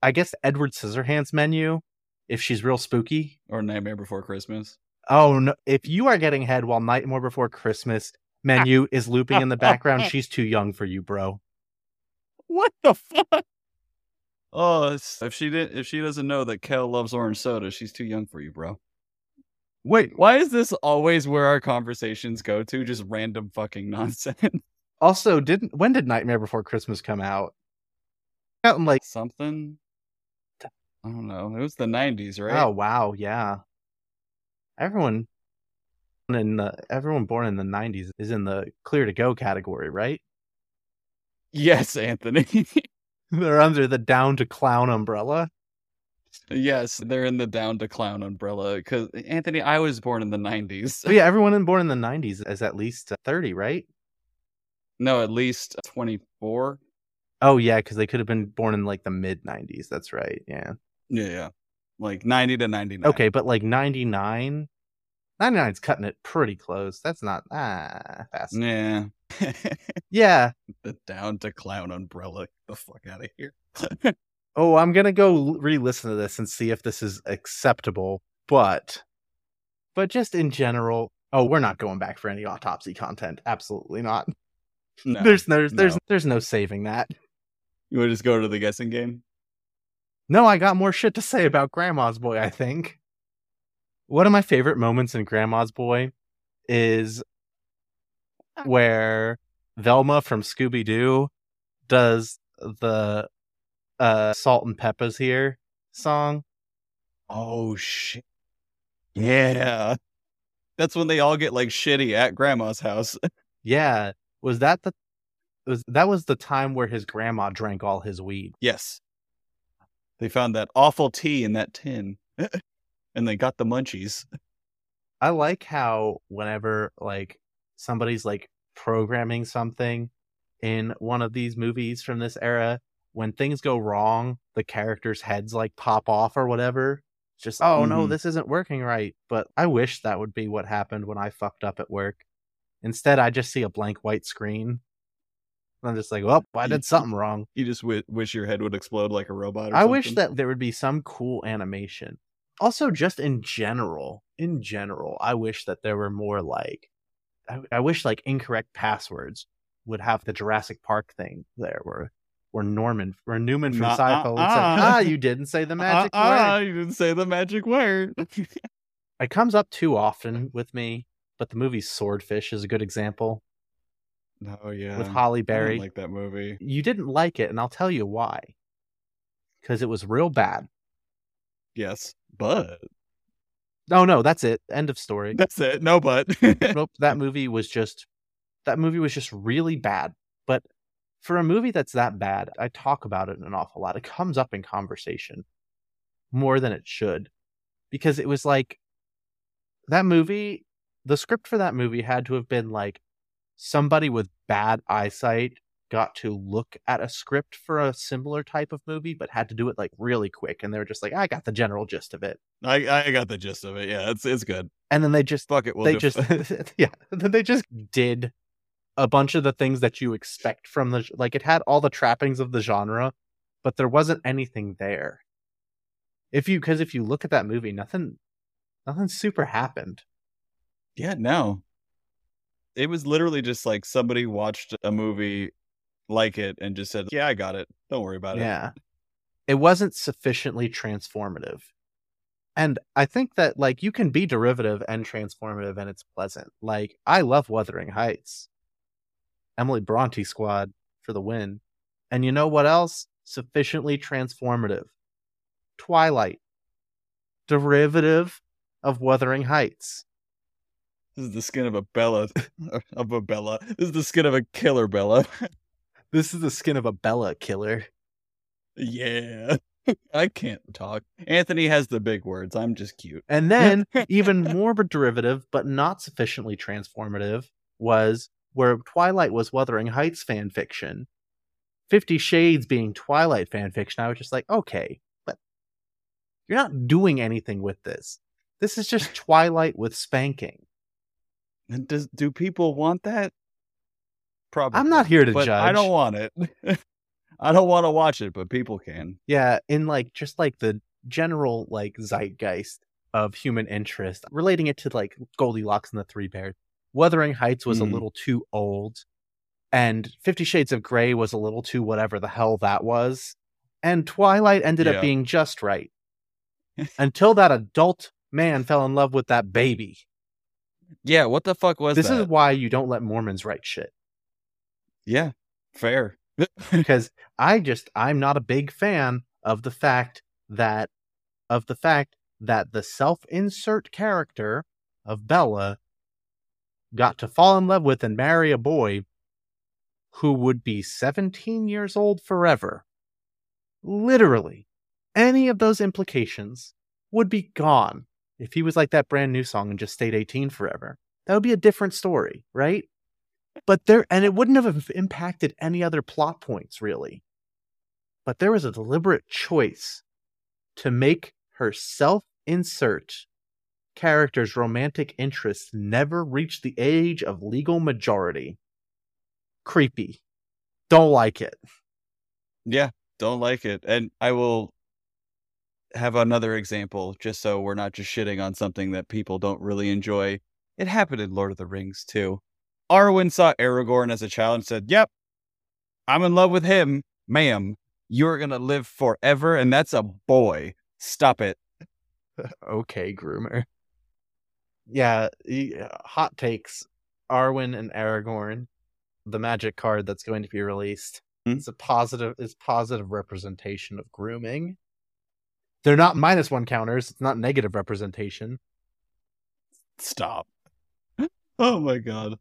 I guess Edward Scissorhands menu, if she's real spooky. Or Nightmare Before Christmas. Oh no! If you are getting head while Nightmare Before Christmas menu <laughs> is looping in the background, she's too young for you, bro. What the fuck? Oh, if she didn't, if she doesn't know that Kel loves orange soda, she's too young for you, bro. Wait, why is this always where our conversations go to? Just random fucking <laughs> nonsense. Also, didn't when did Nightmare Before Christmas come out? Out in like something. I don't know. It was the '90s, right? Oh wow, yeah. Everyone in the, everyone born in the '90s is in the clear to go category, right? Yes, Anthony. <laughs> they're under the down to clown umbrella. Yes, they're in the down to clown umbrella. Because Anthony, I was born in the '90s. But yeah, everyone born in the '90s is at least 30, right? No, at least 24. Oh yeah, because they could have been born in like the mid '90s. That's right. Yeah. Yeah, yeah. Like 90 to 99. Okay, but like 99, 99's cutting it pretty close. That's not ah fast. Yeah. <laughs> yeah. The down to clown umbrella. Get the fuck out of here. <laughs> oh, I'm gonna go re-listen to this and see if this is acceptable. But, but just in general, oh, we're not going back for any autopsy content. Absolutely not. No, there's no, there's, no. there's there's no saving that. You want to just go to the guessing game? No, I got more shit to say about Grandma's Boy. I think one of my favorite moments in Grandma's Boy is where Velma from Scooby Doo does the uh, Salt and Pepa's here song. Oh shit! Yeah, that's when they all get like shitty at Grandma's house. <laughs> yeah, was that the was that was the time where his grandma drank all his weed? Yes, they found that awful tea in that tin, <laughs> and they got the munchies. I like how whenever like somebody's like programming something in one of these movies from this era, when things go wrong, the characters' heads like pop off or whatever. just, oh mm-hmm. no, this isn't working right. But I wish that would be what happened when I fucked up at work. Instead, I just see a blank white screen. I'm just like, well, I did something wrong. You just w- wish your head would explode like a robot. I something. wish that there would be some cool animation. Also, just in general, in general, I wish that there were more like I, I wish like incorrect passwords would have the Jurassic Park thing there where where Norman or Newman from uh, Seinfeld uh, <laughs> uh, like, ah, you didn't say the magic word. Ah, You didn't say the magic word. it comes up too often with me, but the movie Swordfish is a good example. Oh yeah, with Halle Berry. like that movie. You didn't like it, and I'll tell you why. Because it was real bad. Yes, but Oh no, that's it. End of story. That's it. No, but <laughs> nope. That movie was just that movie was just really bad. But for a movie that's that bad, I talk about it an awful lot. It comes up in conversation more than it should because it was like that movie. The script for that movie had to have been like somebody with bad eyesight got to look at a script for a similar type of movie, but had to do it like really quick. And they were just like, I got the general gist of it. I, I got the gist of it. Yeah, it's it's good. And then they just fuck it. We'll they just <laughs> yeah. Then they just did a bunch of the things that you expect from the like. It had all the trappings of the genre, but there wasn't anything there. If you because if you look at that movie, nothing, nothing super happened. Yeah, no. It was literally just like somebody watched a movie like it and just said, "Yeah, I got it. Don't worry about it." Yeah. It wasn't sufficiently transformative. And I think that like you can be derivative and transformative and it's pleasant. Like I love Wuthering Heights. Emily Bronte squad for the win. And you know what else? Sufficiently transformative. Twilight. Derivative of Wuthering Heights. This is the skin of a Bella <laughs> of a Bella. This is the skin of a killer Bella. <laughs> This is the skin of a Bella killer. Yeah. <laughs> I can't talk. Anthony has the big words. I'm just cute. And then, even more of a derivative, but not sufficiently transformative, was where Twilight was Wuthering Heights fan fiction. Fifty Shades being Twilight fan fiction. I was just like, okay, but you're not doing anything with this. This is just Twilight with spanking. And does do people want that? Probably. I'm not here to but judge. I don't want it. <laughs> I don't want to watch it, but people can. Yeah, in like just like the general like zeitgeist of human interest, relating it to like Goldilocks and the Three Bears. Wuthering Heights was mm. a little too old, and Fifty Shades of Grey was a little too whatever the hell that was, and Twilight ended yeah. up being just right. <laughs> Until that adult man fell in love with that baby. Yeah, what the fuck was that? this that? is why you don't let Mormons write shit. Yeah, fair. <laughs> because I just I'm not a big fan of the fact that of the fact that the self-insert character of Bella got to fall in love with and marry a boy who would be 17 years old forever. Literally, any of those implications would be gone if he was like that brand new song and just stayed 18 forever. That would be a different story, right? But there, and it wouldn't have impacted any other plot points really. But there was a deliberate choice to make her self insert character's romantic interests never reach the age of legal majority. Creepy. Don't like it. Yeah, don't like it. And I will have another example just so we're not just shitting on something that people don't really enjoy. It happened in Lord of the Rings too. Arwen saw Aragorn as a child and said, Yep, I'm in love with him, ma'am. You're going to live forever, and that's a boy. Stop it. <laughs> okay, groomer. Yeah, hot takes. Arwen and Aragorn, the magic card that's going to be released. Hmm? It's a positive is positive representation of grooming. They're not minus one counters. It's not negative representation. Stop. <laughs> Oh my god.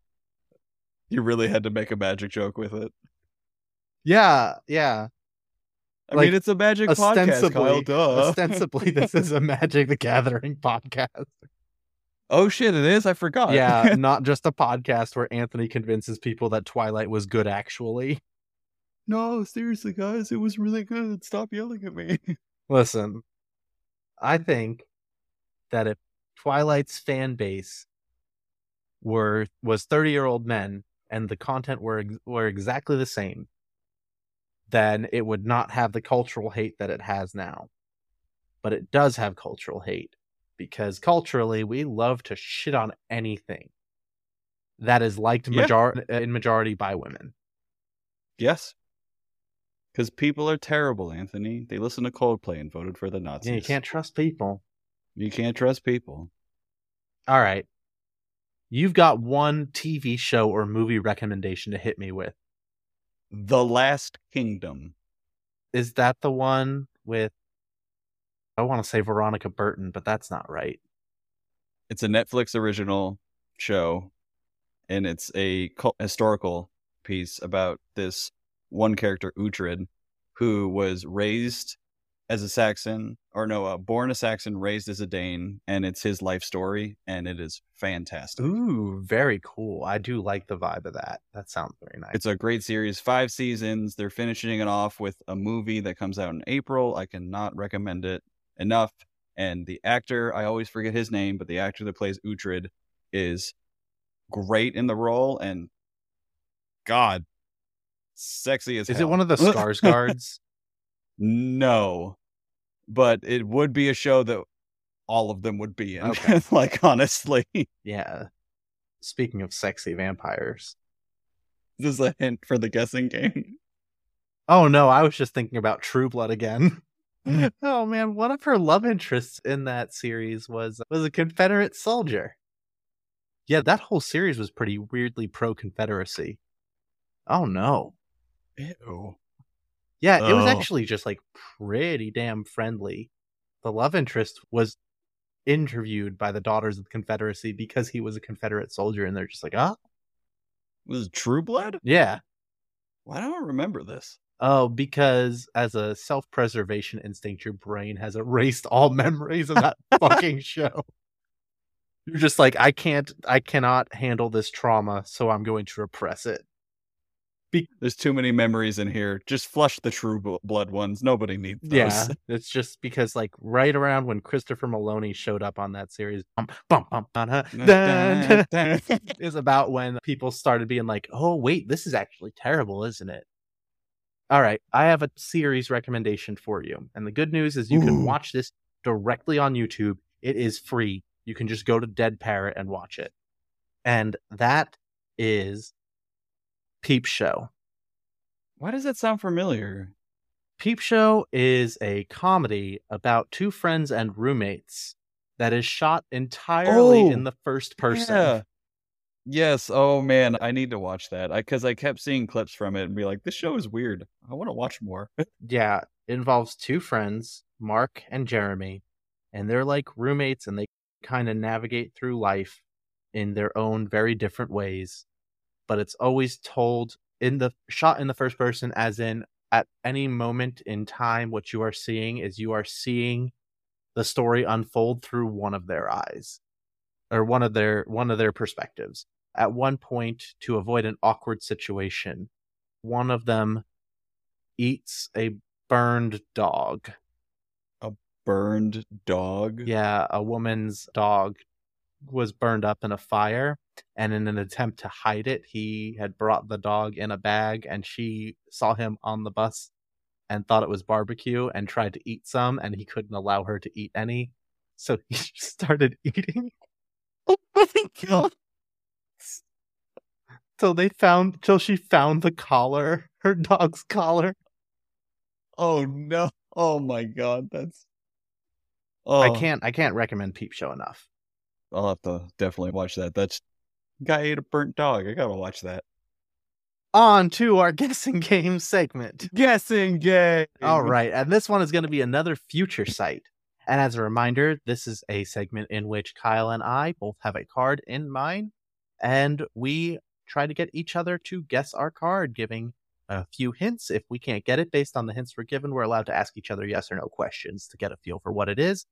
You really had to make a magic joke with it. Yeah, yeah. I like, mean, it's a magic podcast, Kyle. Duh. <laughs> Ostensibly, this is a Magic the Gathering podcast. Oh shit, it is. I forgot. Yeah, <laughs> not just a podcast where Anthony convinces people that Twilight was good. Actually, no, seriously, guys, it was really good. Stop yelling at me. Listen, I think that if Twilight's fan base were was thirty year old men and the content were were exactly the same, then it would not have the cultural hate that it has now. But it does have cultural hate because culturally we love to shit on anything that is liked yeah. major- in majority by women. Yes. Because people are terrible, Anthony. They listen to Coldplay and voted for the Nazis. Yeah, you can't trust people. You can't trust people. All right you've got one TV show or movie recommendation to hit me with. The Last Kingdom. Is that the one with I want to say Veronica Burton, but that's not right. It's a Netflix original show and it's a historical piece about this one character Uhtred who was raised as a Saxon, or no, uh, born a Saxon, raised as a Dane, and it's his life story, and it is fantastic. Ooh, very cool. I do like the vibe of that. That sounds very nice. It's a great series, five seasons. They're finishing it off with a movie that comes out in April. I cannot recommend it enough. And the actor, I always forget his name, but the actor that plays Uhtred is great in the role, and God, sexy as is hell. it one of the <laughs> Skarsgårds? no, but it would be a show that all of them would be in. Okay. <laughs> like honestly. Yeah. Speaking of sexy vampires. This is a hint for the guessing game. Oh no, I was just thinking about True Blood again. <laughs> oh man, one of her love interests in that series was was a Confederate soldier. Yeah, that whole series was pretty weirdly pro Confederacy. Oh no. Ew. Yeah, oh. it was oh. actually just like pretty damn friendly. The love interest was interviewed by the Daughters of the Confederacy because he was a Confederate soldier, and they're just like, ah. Was it True Blood? Yeah. Why don't I remember this? Oh, because as a self-preservation instinct, your brain has erased all <laughs> memories of that fucking show. You're just like, I can't, I cannot handle this trauma, so I'm going to repress it. Be- There's too many memories in here. Just flush the true blood ones. Nobody needs those. Yeah, it's just because like right around when Christopher Meloni showed up on that series, bum, bum, bum, <laughs> is about when people started being like, "Oh wait, this is actually terrible, isn't it?" All right, I have a series recommendation for you, and the good news is you Ooh. can watch this directly on YouTube. It is free. You can just go to Dead Parrot and watch it, and that is Peep Show. Why does that sound familiar? Peep Show is a comedy about two friends and roommates that is shot entirely oh, in the first person. Yeah. Yes. Oh man, I need to watch that because I, I, kept seeing clips from it and be like, "This show is weird. I want to watch more." <laughs> yeah, it involves two friends, Mark and Jeremy, and they're like roommates, and they kind of navigate through life in their own very different ways but it's always told in the shot in the first person as in at any moment in time what you are seeing is you are seeing the story unfold through one of their eyes or one of their one of their perspectives. At one point to avoid an awkward situation one of them eats a burned dog. A burned dog? Yeah a woman's dog was burned up in a fire and in an attempt to hide it he had brought the dog in a bag and she saw him on the bus and thought it was barbecue and tried to eat some and he couldn't allow her to eat any. So he <laughs> started eating. Oh my god. Till they found till she found the collar her dog's collar. Oh no. Oh my god that's oh. i can't i can't recommend peep show enough. I'll have to definitely watch that. That's guy ate a burnt dog. I gotta watch that. On to our <laughs> guessing game segment. Guessing game. All right, and this one is going to be another future site. And as a reminder, this is a segment in which Kyle and I both have a card in mind, and we try to get each other to guess our card, giving a few hints. If we can't get it based on the hints we're given, we're allowed to ask each other yes or no questions to get a feel for what it is.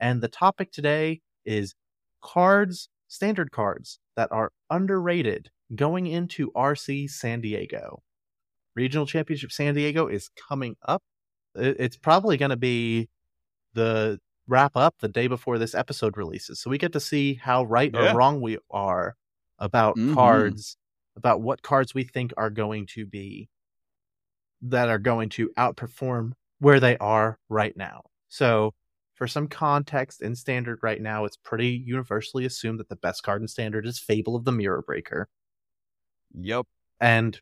And the topic today is cards, standard cards that are underrated going into RC San Diego. Regional Championship San Diego is coming up. It's probably going to be the wrap up the day before this episode releases. So we get to see how right yeah. or wrong we are about mm-hmm. cards, about what cards we think are going to be that are going to outperform where they are right now. So for some context, in standard right now, it's pretty universally assumed that the best card in standard is Fable of the Mirror Breaker. Yep. And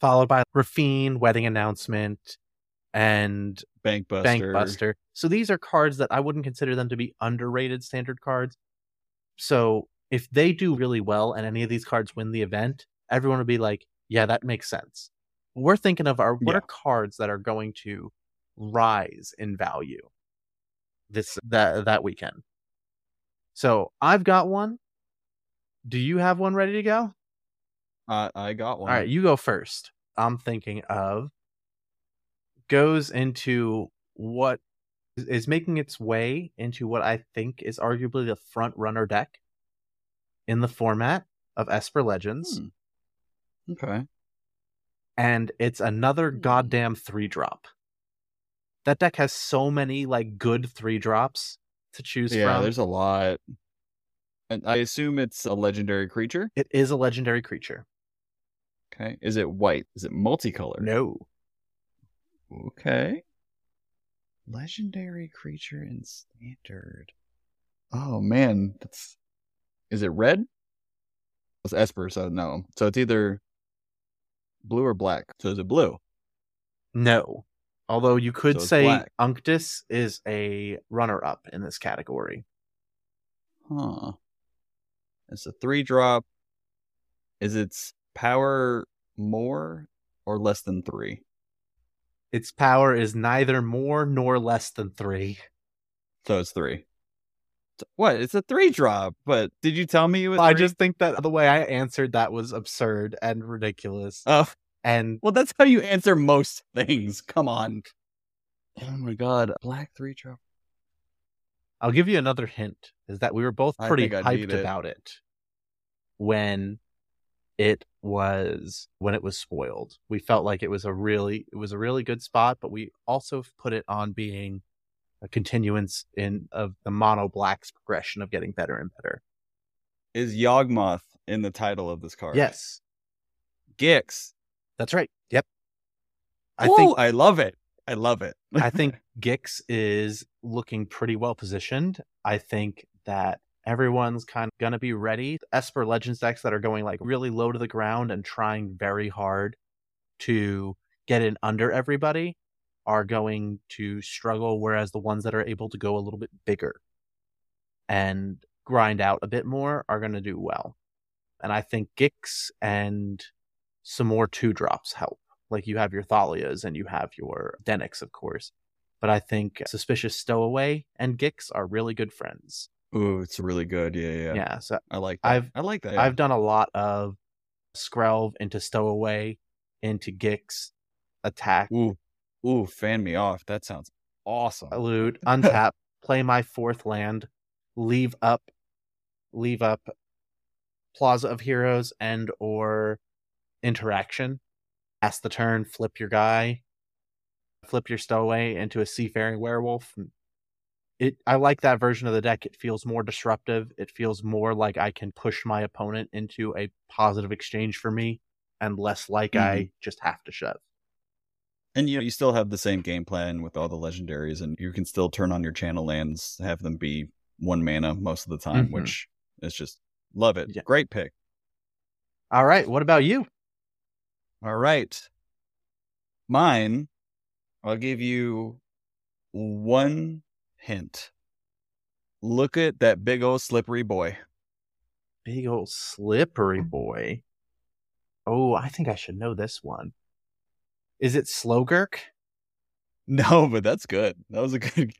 followed by Raffine, Wedding Announcement, and Bankbuster. Bankbuster. So these are cards that I wouldn't consider them to be underrated standard cards. So if they do really well and any of these cards win the event, everyone would be like, yeah, that makes sense. We're thinking of our what yeah. are cards that are going to rise in value this that that weekend. So I've got one. Do you have one ready to go? Uh, I got one. All right, you go first. I'm thinking of goes into what is making its way into what I think is arguably the front runner deck in the format of Esper Legends. Hmm. Okay. And it's another hmm. goddamn three drop that deck has so many like good three drops to choose yeah, from. Yeah, there's a lot. And I assume it's a legendary creature. It is a legendary creature. Okay. Is it white? Is it multicolored? No. Okay. Legendary creature in standard. Oh man, that's. Is it red? It's Esper, so no. So it's either blue or black. So is it blue? No. Although you could so say black. Unctus is a runner up in this category. Huh. It's a three drop. Is its power more or less than three? Its power is neither more nor less than three. So it's three. What? It's a three drop. But did you tell me it was? I just think that the way I answered that was absurd and ridiculous. Oh, And well, that's how you answer most <laughs> things. Come on. Oh my god, black three drop. I'll give you another hint: is that we were both pretty hyped it. about it when it was when it was spoiled. We felt like it was a really it was a really good spot, but we also put it on being a continuance in of the mono black's progression of getting better and better. Is Yawgmoth in the title of this card? Yes. Gix. That's right. Yep. I think I love it. I love it. <laughs> I think Gix is looking pretty well positioned. I think that everyone's kind of going to be ready. Esper Legends decks that are going like really low to the ground and trying very hard to get in under everybody are going to struggle, whereas the ones that are able to go a little bit bigger and grind out a bit more are going to do well. And I think Gix and some more two drops help. Like you have your Thalias and you have your Dennicks, of course. But I think Suspicious Stowaway and Gix are really good friends. Ooh, it's really good. Yeah, yeah. Yeah. So I like that. I've I like that. Yeah. I've done a lot of Skrelv into Stowaway, into Gix, attack. Ooh. Ooh, fan me off. That sounds awesome. Elude, <laughs> untap, play my fourth land, leave up leave up Plaza of Heroes and or interaction. Pass the turn, flip your guy, flip your stowaway into a seafaring werewolf it I like that version of the deck. It feels more disruptive. It feels more like I can push my opponent into a positive exchange for me and less like mm-hmm. I just have to shove. And you know, you still have the same game plan with all the legendaries and you can still turn on your channel lands, have them be one mana most of the time, mm-hmm. which is just love it. Yeah. Great pick. All right, what about you? All right. Mine, I'll give you one hint. Look at that big old slippery boy. Big old slippery boy. Oh, I think I should know this one. Is it Slogurk? <laughs> No, but that's good. That was a good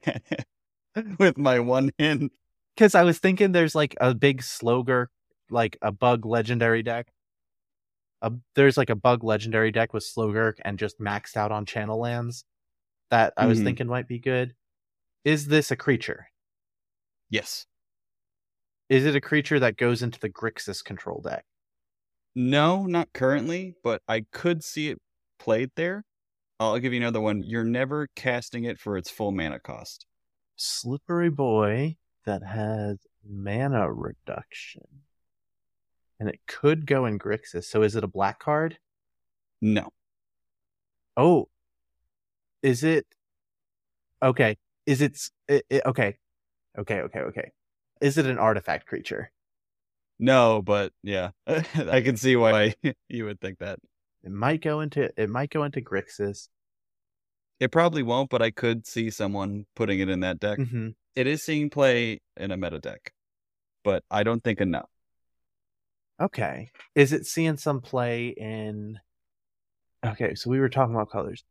<laughs> with my one hint. Because I was thinking there's like a big Slogurk, like a bug legendary deck. A, there's like a bug legendary deck with Slogurk and just maxed out on channel lands that I was mm-hmm. thinking might be good. Is this a creature? Yes. Is it a creature that goes into the Grixis control deck? No, not currently, but I could see it played there. I'll give you another one. You're never casting it for its full mana cost. Slippery boy that has mana reduction. And it could go in Grixis. So is it a black card? No. Oh. Is it Okay is it, it, it okay okay okay okay is it an artifact creature no but yeah <laughs> i can see why <laughs> you would think that it might go into it might go into grixis it probably won't but i could see someone putting it in that deck mm-hmm. it is seeing play in a meta deck but i don't think enough okay is it seeing some play in okay so we were talking about colors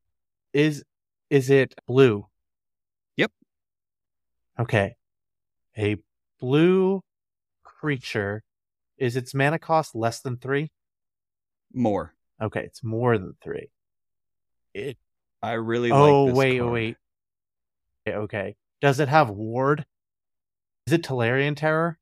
is is it blue Yep. Okay. A blue creature. Is its mana cost less than three? More. Okay, it's more than three. It. I really oh, like. Oh wait, card. wait. Okay. Does it have ward? Is it Tolarian Terror?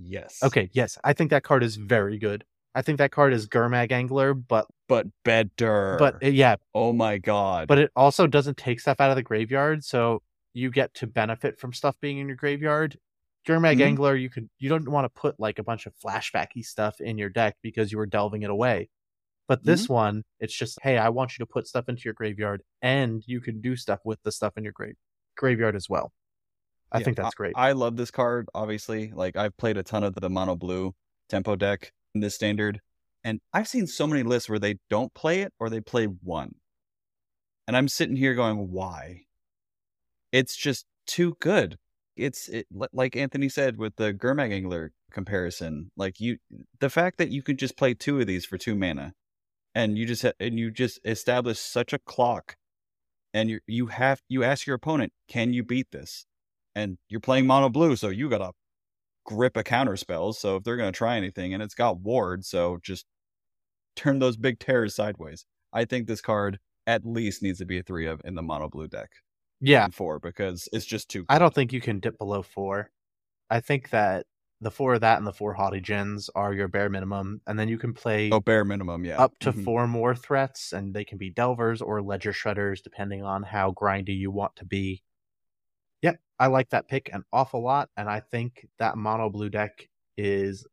Yes. Okay. Yes, I think that card is very good. I think that card is Gurmag Angler, but but better. But uh, yeah. Oh my god. But it also doesn't take stuff out of the graveyard, so you get to benefit from stuff being in your graveyard. Gurmag mm-hmm. Angler, you could you don't want to put like a bunch of flashbacky stuff in your deck because you were delving it away. But this mm-hmm. one, it's just, hey, I want you to put stuff into your graveyard, and you can do stuff with the stuff in your grave graveyard as well. I yeah, think that's great. I, I love this card. Obviously, like I've played a ton of the mono blue tempo deck in this standard, and I've seen so many lists where they don't play it or they play one, and I'm sitting here going, why? it's just too good. It's it, like Anthony said with the Gurmag Angler comparison. Like you, the fact that you could just play two of these for two mana, and you just and you just establish such a clock, and you you have you ask your opponent, can you beat this? And you're playing mono blue, so you gotta grip a counter spell. So if they're gonna try anything, and it's got ward, so just turn those big terrors sideways. I think this card at least needs to be a three of in the mono blue deck. Yeah, four because it's just too. I don't think you can dip below four. I think that the four of that and the four haughty djinns are your bare minimum, and then you can play oh bare minimum, yeah, up to mm-hmm. four more threats, and they can be delvers or ledger shredders depending on how grindy you want to be. I like that pick an awful lot, and I think that mono blue deck is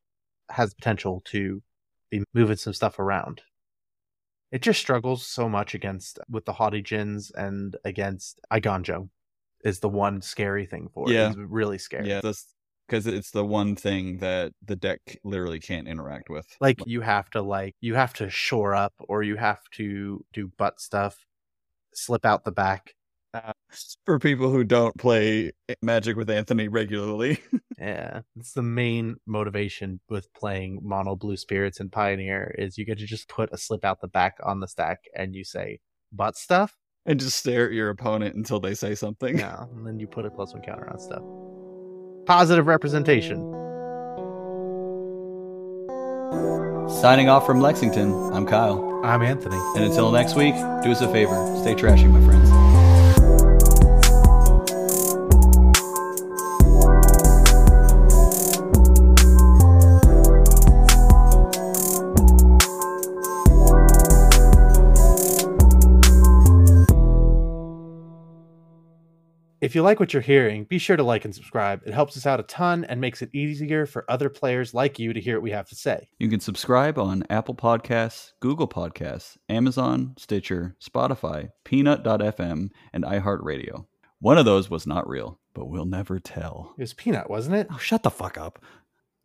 has potential to be moving some stuff around. It just struggles so much against with the haughty djinns and against Igonjo is the one scary thing for yeah. it. It's really scary. Yeah, that's because it's the one thing that the deck literally can't interact with. Like you have to like you have to shore up or you have to do butt stuff, slip out the back. Uh, for people who don't play Magic with Anthony regularly. <laughs> yeah, it's the main motivation with playing mono blue spirits and Pioneer is you get to just put a slip out the back on the stack and you say butt stuff and just stare at your opponent until they say something. Yeah, and then you put a plus one counter on stuff positive representation. Signing off from Lexington, I'm Kyle. I'm Anthony. And until next week, do us a favor stay trashy, my friends. If you like what you're hearing, be sure to like and subscribe. It helps us out a ton and makes it easier for other players like you to hear what we have to say. You can subscribe on Apple Podcasts, Google Podcasts, Amazon, Stitcher, Spotify, Peanut.fm, and iHeartRadio. One of those was not real, but we'll never tell. It was Peanut, wasn't it? Oh, shut the fuck up.